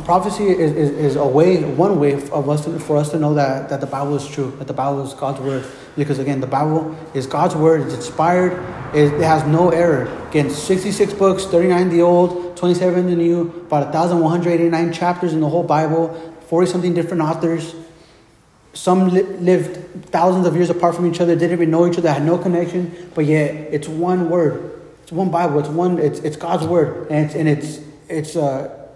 prophecy is, is, is a way, one way of us to, for us to know that, that the Bible is true, that the Bible is God's word. Because again, the Bible is God's word, it's inspired, it, it has no error. Again, 66 books, 39 the old, 27 the new, about 1,189 chapters in the whole Bible, 40 something different authors. Some li- lived thousands of years apart from each other, didn't even know each other, had no connection, but yet it's one word. It's one Bible. It's one. It's, it's God's word, and it's and it's it's uh,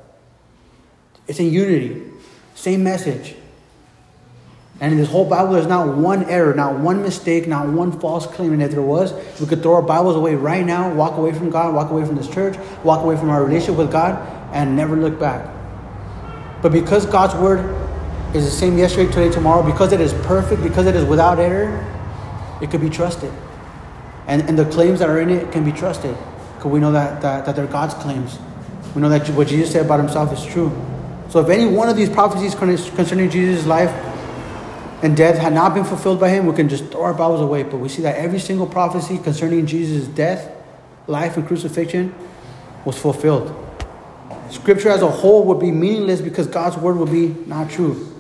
it's in unity, same message. And in this whole Bible, there's not one error, not one mistake, not one false claim. And if there was, we could throw our Bibles away right now, walk away from God, walk away from this church, walk away from our relationship with God, and never look back. But because God's word is the same yesterday, today, tomorrow, because it is perfect, because it is without error, it could be trusted. And, and the claims that are in it can be trusted because we know that, that, that they're God's claims. We know that what Jesus said about himself is true. So if any one of these prophecies concerning Jesus' life and death had not been fulfilled by him, we can just throw our Bibles away. But we see that every single prophecy concerning Jesus' death, life, and crucifixion was fulfilled. Scripture as a whole would be meaningless because God's word would be not true.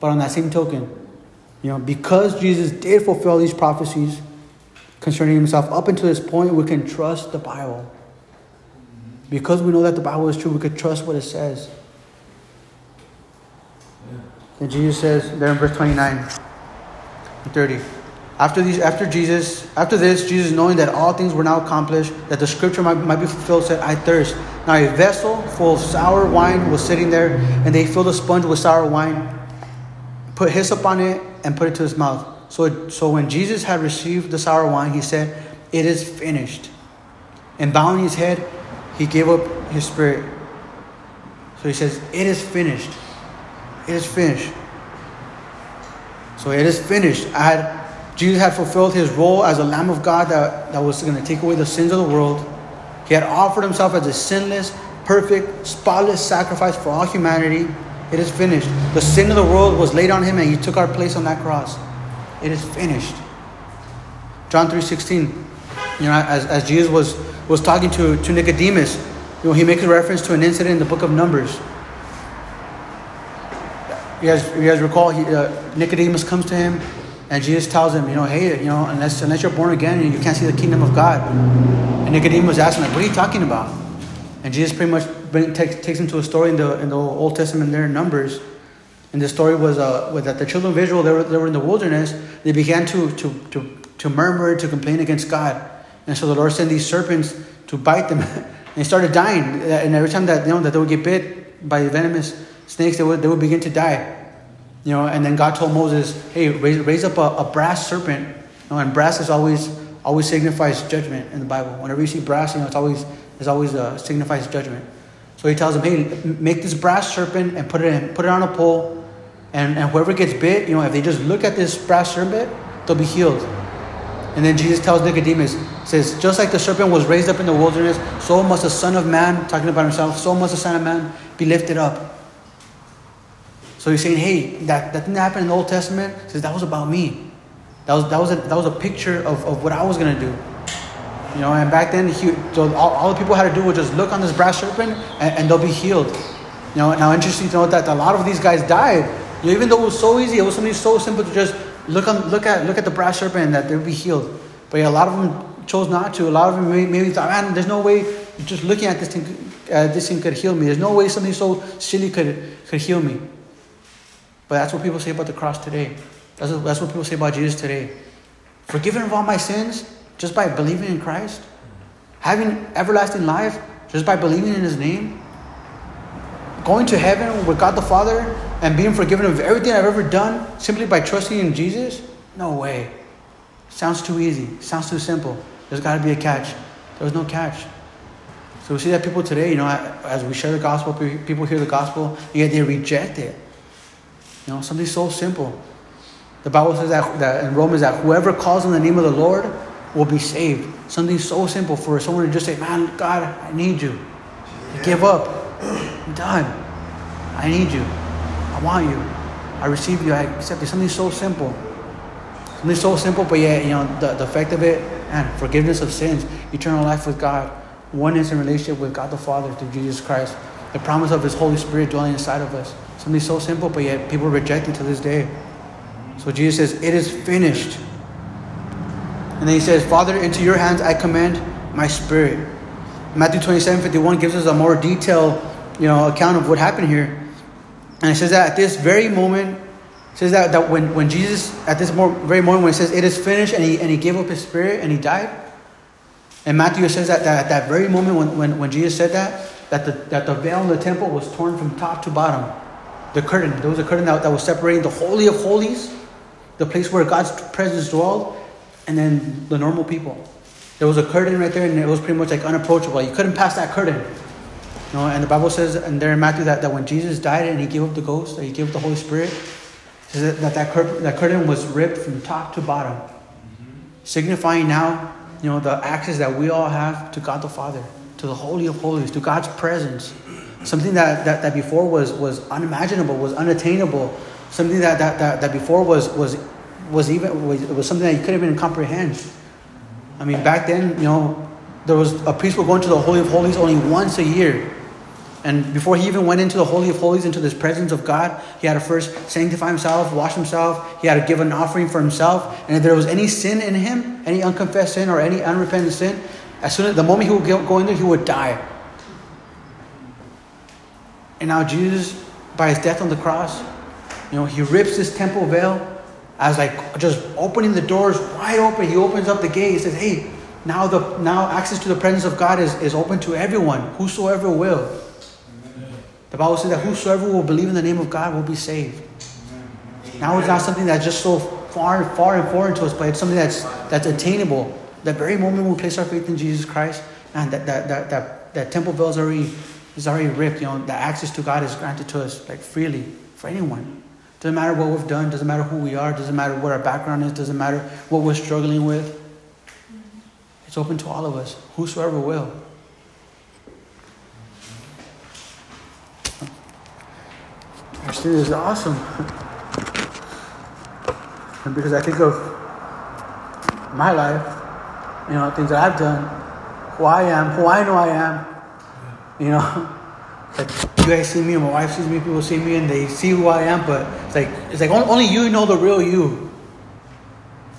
But on that same token, you know, because Jesus did fulfill these prophecies, concerning himself. Up until this point, we can trust the Bible. Because we know that the Bible is true, we can trust what it says. And Jesus says there in verse 29 and 30. After these, after Jesus, after this, Jesus knowing that all things were now accomplished, that the scripture might, might be fulfilled, said, I thirst. Now a vessel full of sour wine was sitting there, and they filled a sponge with sour wine, put hyssop on it, and put it to his mouth. So, so when Jesus had received the sour wine, he said, It is finished. And bowing his head, he gave up his spirit. So he says, It is finished. It is finished. So it is finished. I had, Jesus had fulfilled his role as a Lamb of God that, that was going to take away the sins of the world. He had offered himself as a sinless, perfect, spotless sacrifice for all humanity. It is finished. The sin of the world was laid on him and he took our place on that cross. It is finished. John 3.16, you know, as, as Jesus was, was talking to, to Nicodemus, you know, he makes a reference to an incident in the book of Numbers. You guys, you guys recall, he, uh, Nicodemus comes to him and Jesus tells him, you know, hey, you know, unless, unless you're born again, you can't see the kingdom of God. And Nicodemus was asking, like, what are you talking about? And Jesus pretty much takes, takes him to a story in the, in the Old Testament there in Numbers and the story was, uh, was that the children of Israel, they were, they were in the wilderness, they began to, to, to, to murmur, to complain against God. And so the Lord sent these serpents to bite them. and they started dying. And every time that, you know, that they would get bit by venomous snakes, they would, they would begin to die. You know, and then God told Moses, hey, raise, raise up a, a brass serpent. You know, and brass is always always signifies judgment in the Bible. Whenever you see brass, you know, it's always, it's always uh, signifies judgment. So he tells him, hey, make this brass serpent and put it in, put it on a pole and, and whoever gets bit, you know, if they just look at this brass serpent, they'll be healed. And then Jesus tells Nicodemus, says, just like the serpent was raised up in the wilderness, so must the Son of Man, talking about himself, so must the Son of Man be lifted up. So he's saying, hey, that, that didn't happen in the Old Testament. Says, that was about me. That was, that was, a, that was a picture of, of what I was going to do. You know, and back then, he, so all, all the people had to do was just look on this brass serpent and, and they'll be healed. You know, now interesting to note that a lot of these guys died. You know, even though it was so easy, it was something so simple to just look on, look at, look at the brass serpent and that they'll be healed. But yeah, a lot of them chose not to. A lot of them maybe, maybe thought, man, there's no way just looking at this thing, uh, this thing could heal me. There's no way something so silly could, could heal me. But that's what people say about the cross today. That's what, that's what people say about Jesus today. Forgiven of all my sins just by believing in Christ. Having everlasting life just by believing in his name. Going to heaven with God the Father and being forgiven of everything I've ever done simply by trusting in Jesus? No way. Sounds too easy. Sounds too simple. There's got to be a catch. There was no catch. So we see that people today, you know, as we share the gospel, people hear the gospel, yet they reject it. You know, something so simple. The Bible says that, that in Romans that whoever calls on the name of the Lord will be saved. Something so simple for someone to just say, Man, God, I need you. I give up. I'm done. I need you. I want you. I receive you. I accept you. Something so simple. Something so simple, but yet, you know, the, the effect of it, and forgiveness of sins, eternal life with God, oneness in relationship with God the Father through Jesus Christ, the promise of His Holy Spirit dwelling inside of us. Something so simple, but yet people reject it to this day. So Jesus says, It is finished. And then he says, Father, into your hands I commend my spirit. Matthew 27 51 gives us a more detailed you know, account of what happened here. And it says that at this very moment, says that, that when, when Jesus, at this more, very moment, when it says it is finished and he, and he gave up his spirit and he died, and Matthew says that, that at that very moment when, when, when Jesus said that, that the, that the veil in the temple was torn from top to bottom. The curtain, there was a curtain that, that was separating the Holy of Holies, the place where God's presence dwelled, and then the normal people. There was a curtain right there, and it was pretty much like unapproachable. You couldn't pass that curtain. You know, and the Bible says, and there in Matthew, that, that when Jesus died and he gave up the ghost, that he gave up the Holy Spirit, that that, that, cur- that curtain was ripped from top to bottom, mm-hmm. signifying now, you know, the access that we all have to God the Father, to the Holy of Holies, to God's presence. Something that, that, that before was, was unimaginable, was unattainable, something that, that, that, that before was, was was even was, was something that you couldn't even comprehend. I mean, back then, you know, there was a priest would go into the Holy of Holies only once a year. And before he even went into the Holy of Holies, into this presence of God, he had to first sanctify himself, wash himself. He had to give an offering for himself. And if there was any sin in him, any unconfessed sin or any unrepentant sin, as soon as the moment he would go in there, he would die. And now Jesus, by his death on the cross, you know, he rips this temple veil as like just opening the doors wide open. He opens up the gate. He says, Hey, now the now access to the presence of God is, is open to everyone, whosoever will. The Bible says that whosoever will believe in the name of God will be saved. Now it's not something that's just so far, far and foreign to us, but it's something that's that's attainable. The very moment we place our faith in Jesus Christ, and that that that that, that temple veil is already is already ripped. You know, the access to God is granted to us like freely for anyone. Doesn't matter what we've done, doesn't matter who we are, doesn't matter what our background is, doesn't matter what we're struggling with. It's open to all of us, whosoever will. Student is awesome. and because I think of my life, you know, things that I've done, who I am, who I know I am, you know. Like you guys see me, my wife sees me, people see me, and they see who I am. But it's like it's like only you know the real you.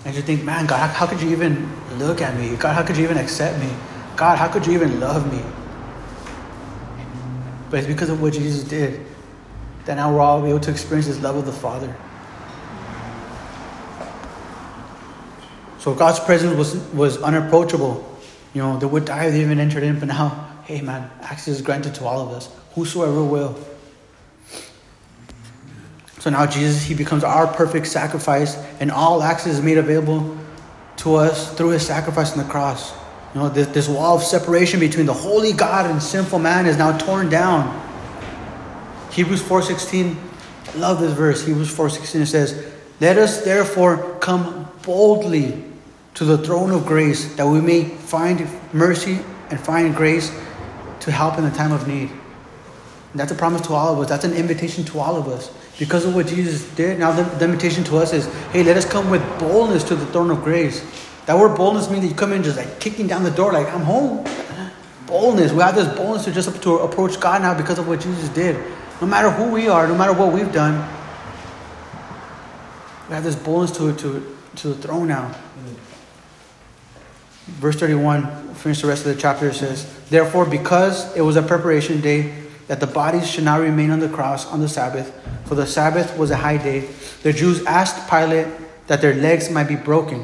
And you think, man, God, how could you even look at me? God, how could you even accept me? God, how could you even love me? But it's because of what Jesus did that now we're all able to experience this love of the Father. So God's presence was, was unapproachable. You know, they would die if they even entered in, but now, hey man, access is granted to all of us whosoever will. So now Jesus, he becomes our perfect sacrifice, and all access is made available to us through his sacrifice on the cross. You know, this, this wall of separation between the holy God and sinful man is now torn down. Hebrews 4.16, I love this verse. Hebrews 4.16, it says, Let us therefore come boldly to the throne of grace that we may find mercy and find grace to help in the time of need. And that's a promise to all of us. That's an invitation to all of us. Because of what Jesus did, now the, the invitation to us is hey, let us come with boldness to the throne of grace. That word boldness means that you come in just like kicking down the door, like, I'm home. Boldness. We have this boldness to just to approach God now because of what Jesus did. No matter who we are, no matter what we've done, we have this boldness to, to, to the throne now. Verse 31, finish the rest of the chapter, it says, Therefore, because it was a preparation day, that the bodies should not remain on the cross on the Sabbath, for the Sabbath was a high day, the Jews asked Pilate that their legs might be broken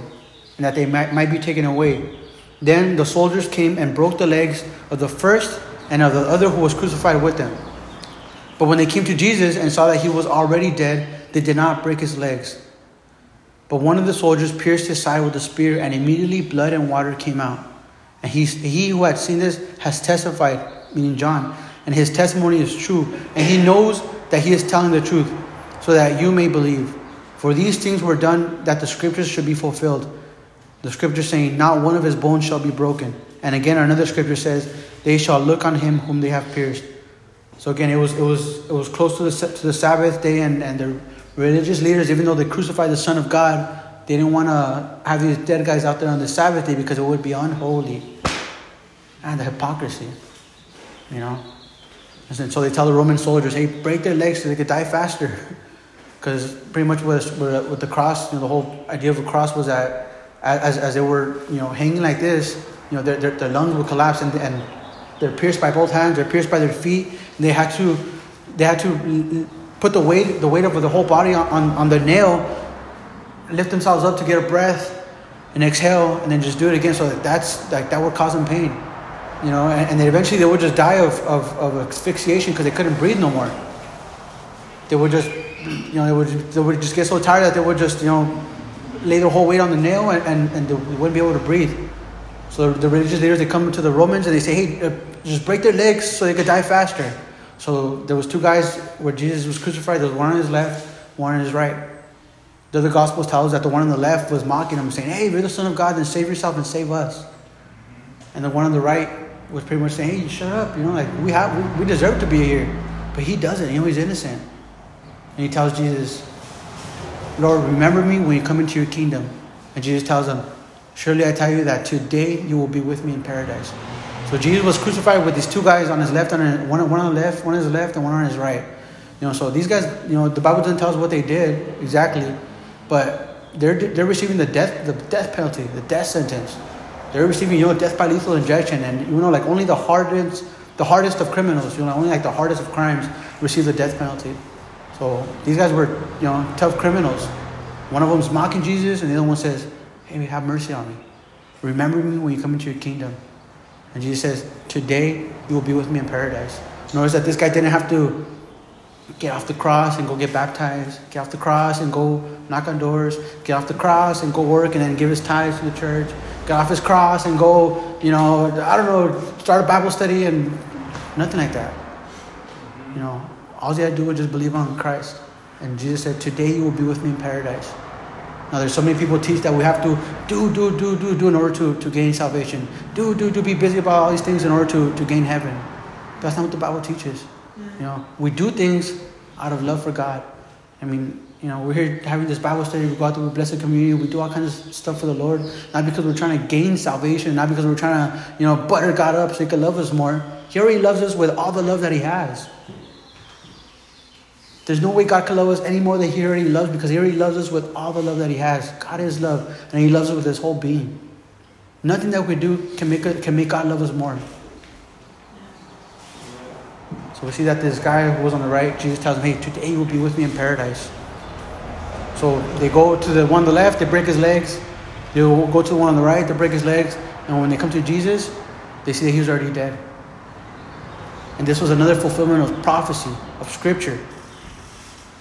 and that they might, might be taken away. Then the soldiers came and broke the legs of the first and of the other who was crucified with them. But when they came to Jesus and saw that he was already dead, they did not break his legs. But one of the soldiers pierced his side with a spear, and immediately blood and water came out. And he, he who had seen this has testified, meaning John, and his testimony is true, and he knows that he is telling the truth, so that you may believe. For these things were done that the scriptures should be fulfilled. The scripture saying, Not one of his bones shall be broken. And again, another scripture says, They shall look on him whom they have pierced. So again, it was it was it was close to the to the Sabbath day, and and the religious leaders, even though they crucified the Son of God, they didn't want to have these dead guys out there on the Sabbath day because it would be unholy. And the hypocrisy, you know. And so they tell the Roman soldiers, hey, break their legs so they could die faster. Because pretty much with, with the cross, you know, the whole idea of a cross was that as, as they were, you know, hanging like this, you know, their, their, their lungs would collapse and, and they're pierced by both hands, they're pierced by their feet, they had to, they had to put the weight, the weight of the whole body on, on, on the nail, lift themselves up to get a breath, and exhale, and then just do it again. So that that's like that would cause them pain, you know. And, and then eventually they would just die of, of, of asphyxiation because they couldn't breathe no more. They would just, you know, they would they would just get so tired that they would just, you know, lay their whole weight on the nail and, and, and they wouldn't be able to breathe. So the religious leaders they come to the Romans and they say, hey, uh, just break their legs so they could die faster. So there was two guys where Jesus was crucified. There was one on his left, one on his right. The other Gospels tell us that the one on the left was mocking him, saying, "Hey, if you're the Son of God, then save yourself and save us." And the one on the right was pretty much saying, "Hey, shut up! You know, like we have, we, deserve to be here, but he doesn't. You know, he's innocent." And he tells Jesus, "Lord, remember me when you come into your kingdom." And Jesus tells him, "Surely I tell you that today you will be with me in paradise." So Jesus was crucified with these two guys on his left, on one, one on the left, one on his left, and one on his right. You know, so these guys, you know, the Bible doesn't tell us what they did exactly, but they're they're receiving the death the death penalty, the death sentence. They're receiving you know death by lethal injection, and you know like only the hardest the hardest of criminals, you know, only like the hardest of crimes receive the death penalty. So these guys were you know tough criminals. One of them's mocking Jesus, and the other one says, "Hey, have mercy on me. Remember me when you come into your kingdom." And Jesus says, Today you will be with me in paradise. Notice that this guy didn't have to get off the cross and go get baptized, get off the cross and go knock on doors, get off the cross and go work and then give his tithes to the church, get off his cross and go, you know, I don't know, start a Bible study and nothing like that. You know, all he had to do was just believe on Christ. And Jesus said, Today you will be with me in paradise. Now, there's so many people teach that we have to do, do, do, do, do in order to, to gain salvation. Do, do, do, be busy about all these things in order to, to gain heaven. That's not what the Bible teaches. You know, we do things out of love for God. I mean, you know, we're here having this Bible study. We go out to a blessed community. We do all kinds of stuff for the Lord, not because we're trying to gain salvation, not because we're trying to, you know, butter God up so He can love us more. He already loves us with all the love that He has. There's no way God can love us any more than He already loves because He already loves us with all the love that He has. God is love, and He loves us with His whole being. Nothing that we do can make, can make God love us more. So we see that this guy who was on the right, Jesus tells him, Hey, today you will be with me in paradise. So they go to the one on the left, they break his legs. They go to the one on the right, they break his legs. And when they come to Jesus, they see that he was already dead. And this was another fulfillment of prophecy, of scripture.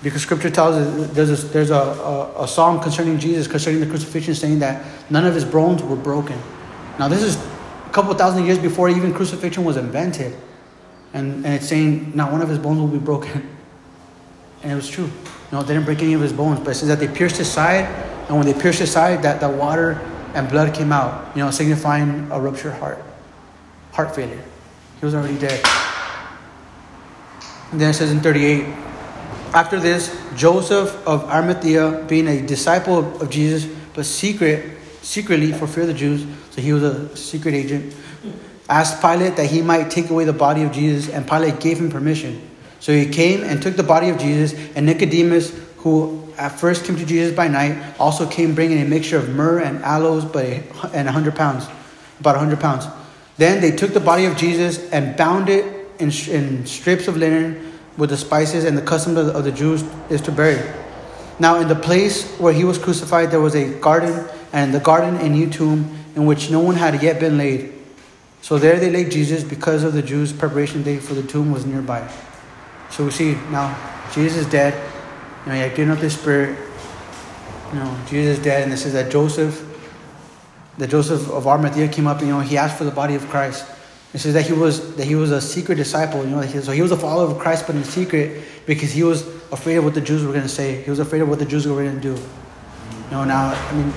Because scripture tells us there's a, there's a, a, a psalm concerning Jesus, concerning the crucifixion, saying that none of his bones were broken. Now, this is a couple thousand years before even crucifixion was invented. And, and it's saying not one of his bones will be broken. And it was true. Know, they didn't break any of his bones, but it says that they pierced his side, and when they pierced his side, that the water and blood came out, you know, signifying a ruptured heart, heart failure. He was already dead. And then it says in 38, after this, Joseph of Arimathea, being a disciple of Jesus, but secret, secretly for fear of the Jews, so he was a secret agent, asked Pilate that he might take away the body of Jesus, and Pilate gave him permission. So he came and took the body of Jesus, and Nicodemus, who at first came to Jesus by night, also came bringing a mixture of myrrh and aloes, but a, and a hundred pounds, about a hundred pounds. Then they took the body of Jesus and bound it in, in strips of linen with the spices, and the custom of the, of the Jews is to bury. Now, in the place where he was crucified, there was a garden, and in the garden a new tomb in which no one had yet been laid. So there they laid Jesus because of the Jews' preparation day, for the tomb was nearby. So we see now Jesus is dead. You know, he had given up his spirit. You know, Jesus is dead, and this is that Joseph, that Joseph of Arimathea came up. And, you know, he asked for the body of Christ. It says that he was that he was a secret disciple. You know, so he was a follower of Christ, but in secret because he was afraid of what the Jews were going to say. He was afraid of what the Jews were going to do. You know, now I mean,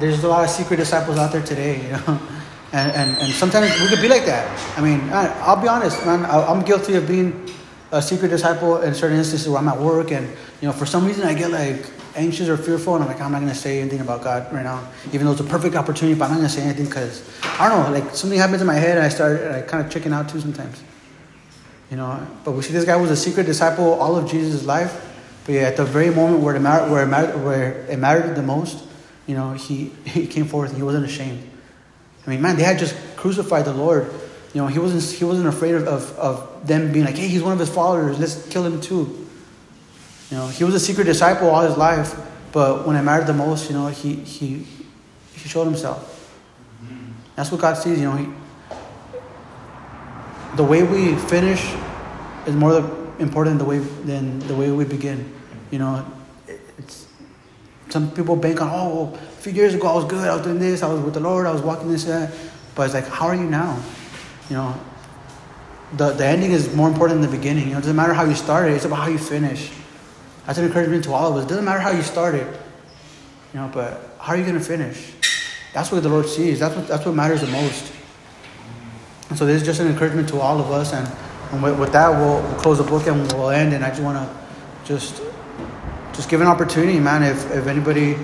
there's a lot of secret disciples out there today. You know, and and, and sometimes we could be like that. I mean, I'll be honest, man. I'm guilty of being a secret disciple in certain instances where I'm at work and you know for some reason I get like anxious or fearful and I'm like I'm not gonna say anything about God right now even though it's a perfect opportunity but I'm not gonna say anything because I don't know like something happens in my head and I start I kind of chicken out too sometimes. You know but we see this guy was a secret disciple all of Jesus' life but yeah at the very moment where it mattered where it where it mattered the most you know he he came forth and he wasn't ashamed. I mean man they had just crucified the Lord you know, he wasn't, he wasn't afraid of, of, of them being like, hey, he's one of his followers, let's kill him too. You know, he was a secret disciple all his life, but when it mattered the most, you know, he, he, he showed himself. That's what God sees, you know. He, the way we finish is more important than the way, than the way we begin. You know, it's, some people bank on, oh, a few years ago I was good, I was doing this, I was with the Lord, I was walking this, that. But it's like, how are you now? You know, the, the ending is more important than the beginning. You know, it doesn't matter how you started, it's about how you finish. That's an encouragement to all of us. It doesn't matter how you started, you know, but how are you going to finish? That's what the Lord sees. That's what, that's what matters the most. And so this is just an encouragement to all of us. And, and with, with that, we'll, we'll close the book and we'll end. And I just want to just just give an opportunity, man. If, if anybody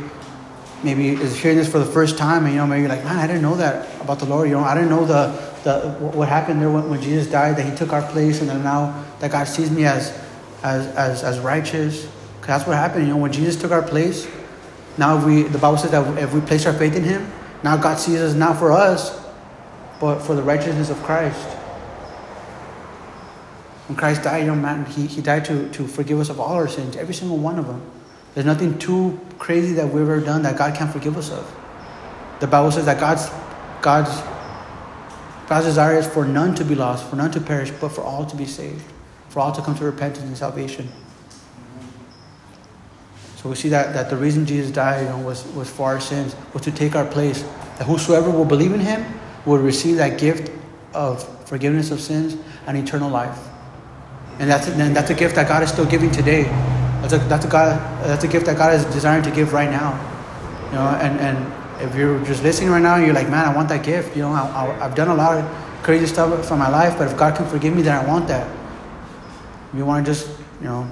maybe is hearing this for the first time and, you know, maybe you're like, man, I didn't know that about the Lord. You know, I didn't know the, the what happened there when, when Jesus died, that he took our place and then now that God sees me as, as, as, as righteous. Because that's what happened. You know, when Jesus took our place, now we, the Bible says that if we place our faith in Him, now God sees us not for us, but for the righteousness of Christ. When Christ died, you know, man, He, he died to, to forgive us of all our sins, every single one of them. There's nothing too crazy that we've ever done that God can't forgive us of. The Bible says that God's God's God's desire is for none to be lost, for none to perish, but for all to be saved, for all to come to repentance and salvation. So we see that, that the reason Jesus died you know, was, was for our sins, was to take our place. That whosoever will believe in him will receive that gift of forgiveness of sins and eternal life. And that's, and that's a gift that God is still giving today. That's a, that's, a God, that's a gift that God is desiring to give right now. You know, and, and if you're just listening right now, you're like, man, I want that gift. You know, I, I, I've done a lot of crazy stuff for my life, but if God can forgive me, then I want that. You want to just, you know,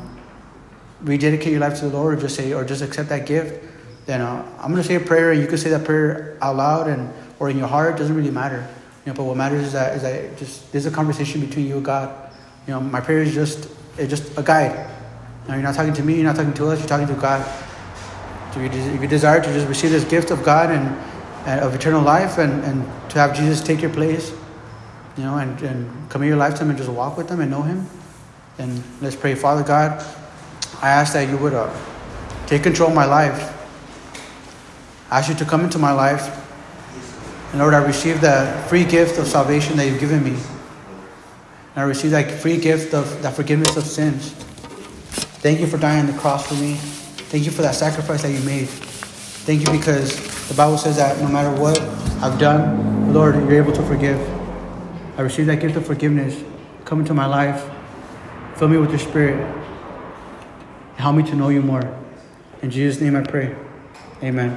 rededicate your life to the Lord or just say, or just accept that gift, then uh, I'm going to say a prayer and you can say that prayer out loud and or in your heart. It doesn't really matter. You know, but what matters is that, is that just, there's a conversation between you and God. You know, my prayer is just, it's just a guide. Know, you're not talking to me, you're not talking to us, you're talking to God. So if you desire to just receive this gift of God and, and of eternal life and, and to have Jesus take your place, you know, and, and commit your life to Him and just walk with Him and know Him, then let's pray. Father God, I ask that you would uh, take control of my life. I ask you to come into my life. And Lord, I receive the free gift of salvation that you've given me. And I receive that free gift of that forgiveness of sins. Thank you for dying on the cross for me. Thank you for that sacrifice that you made. Thank you because the Bible says that no matter what I've done, Lord, you're able to forgive. I receive that gift of forgiveness. Come into my life. Fill me with your spirit. Help me to know you more. In Jesus' name I pray. Amen.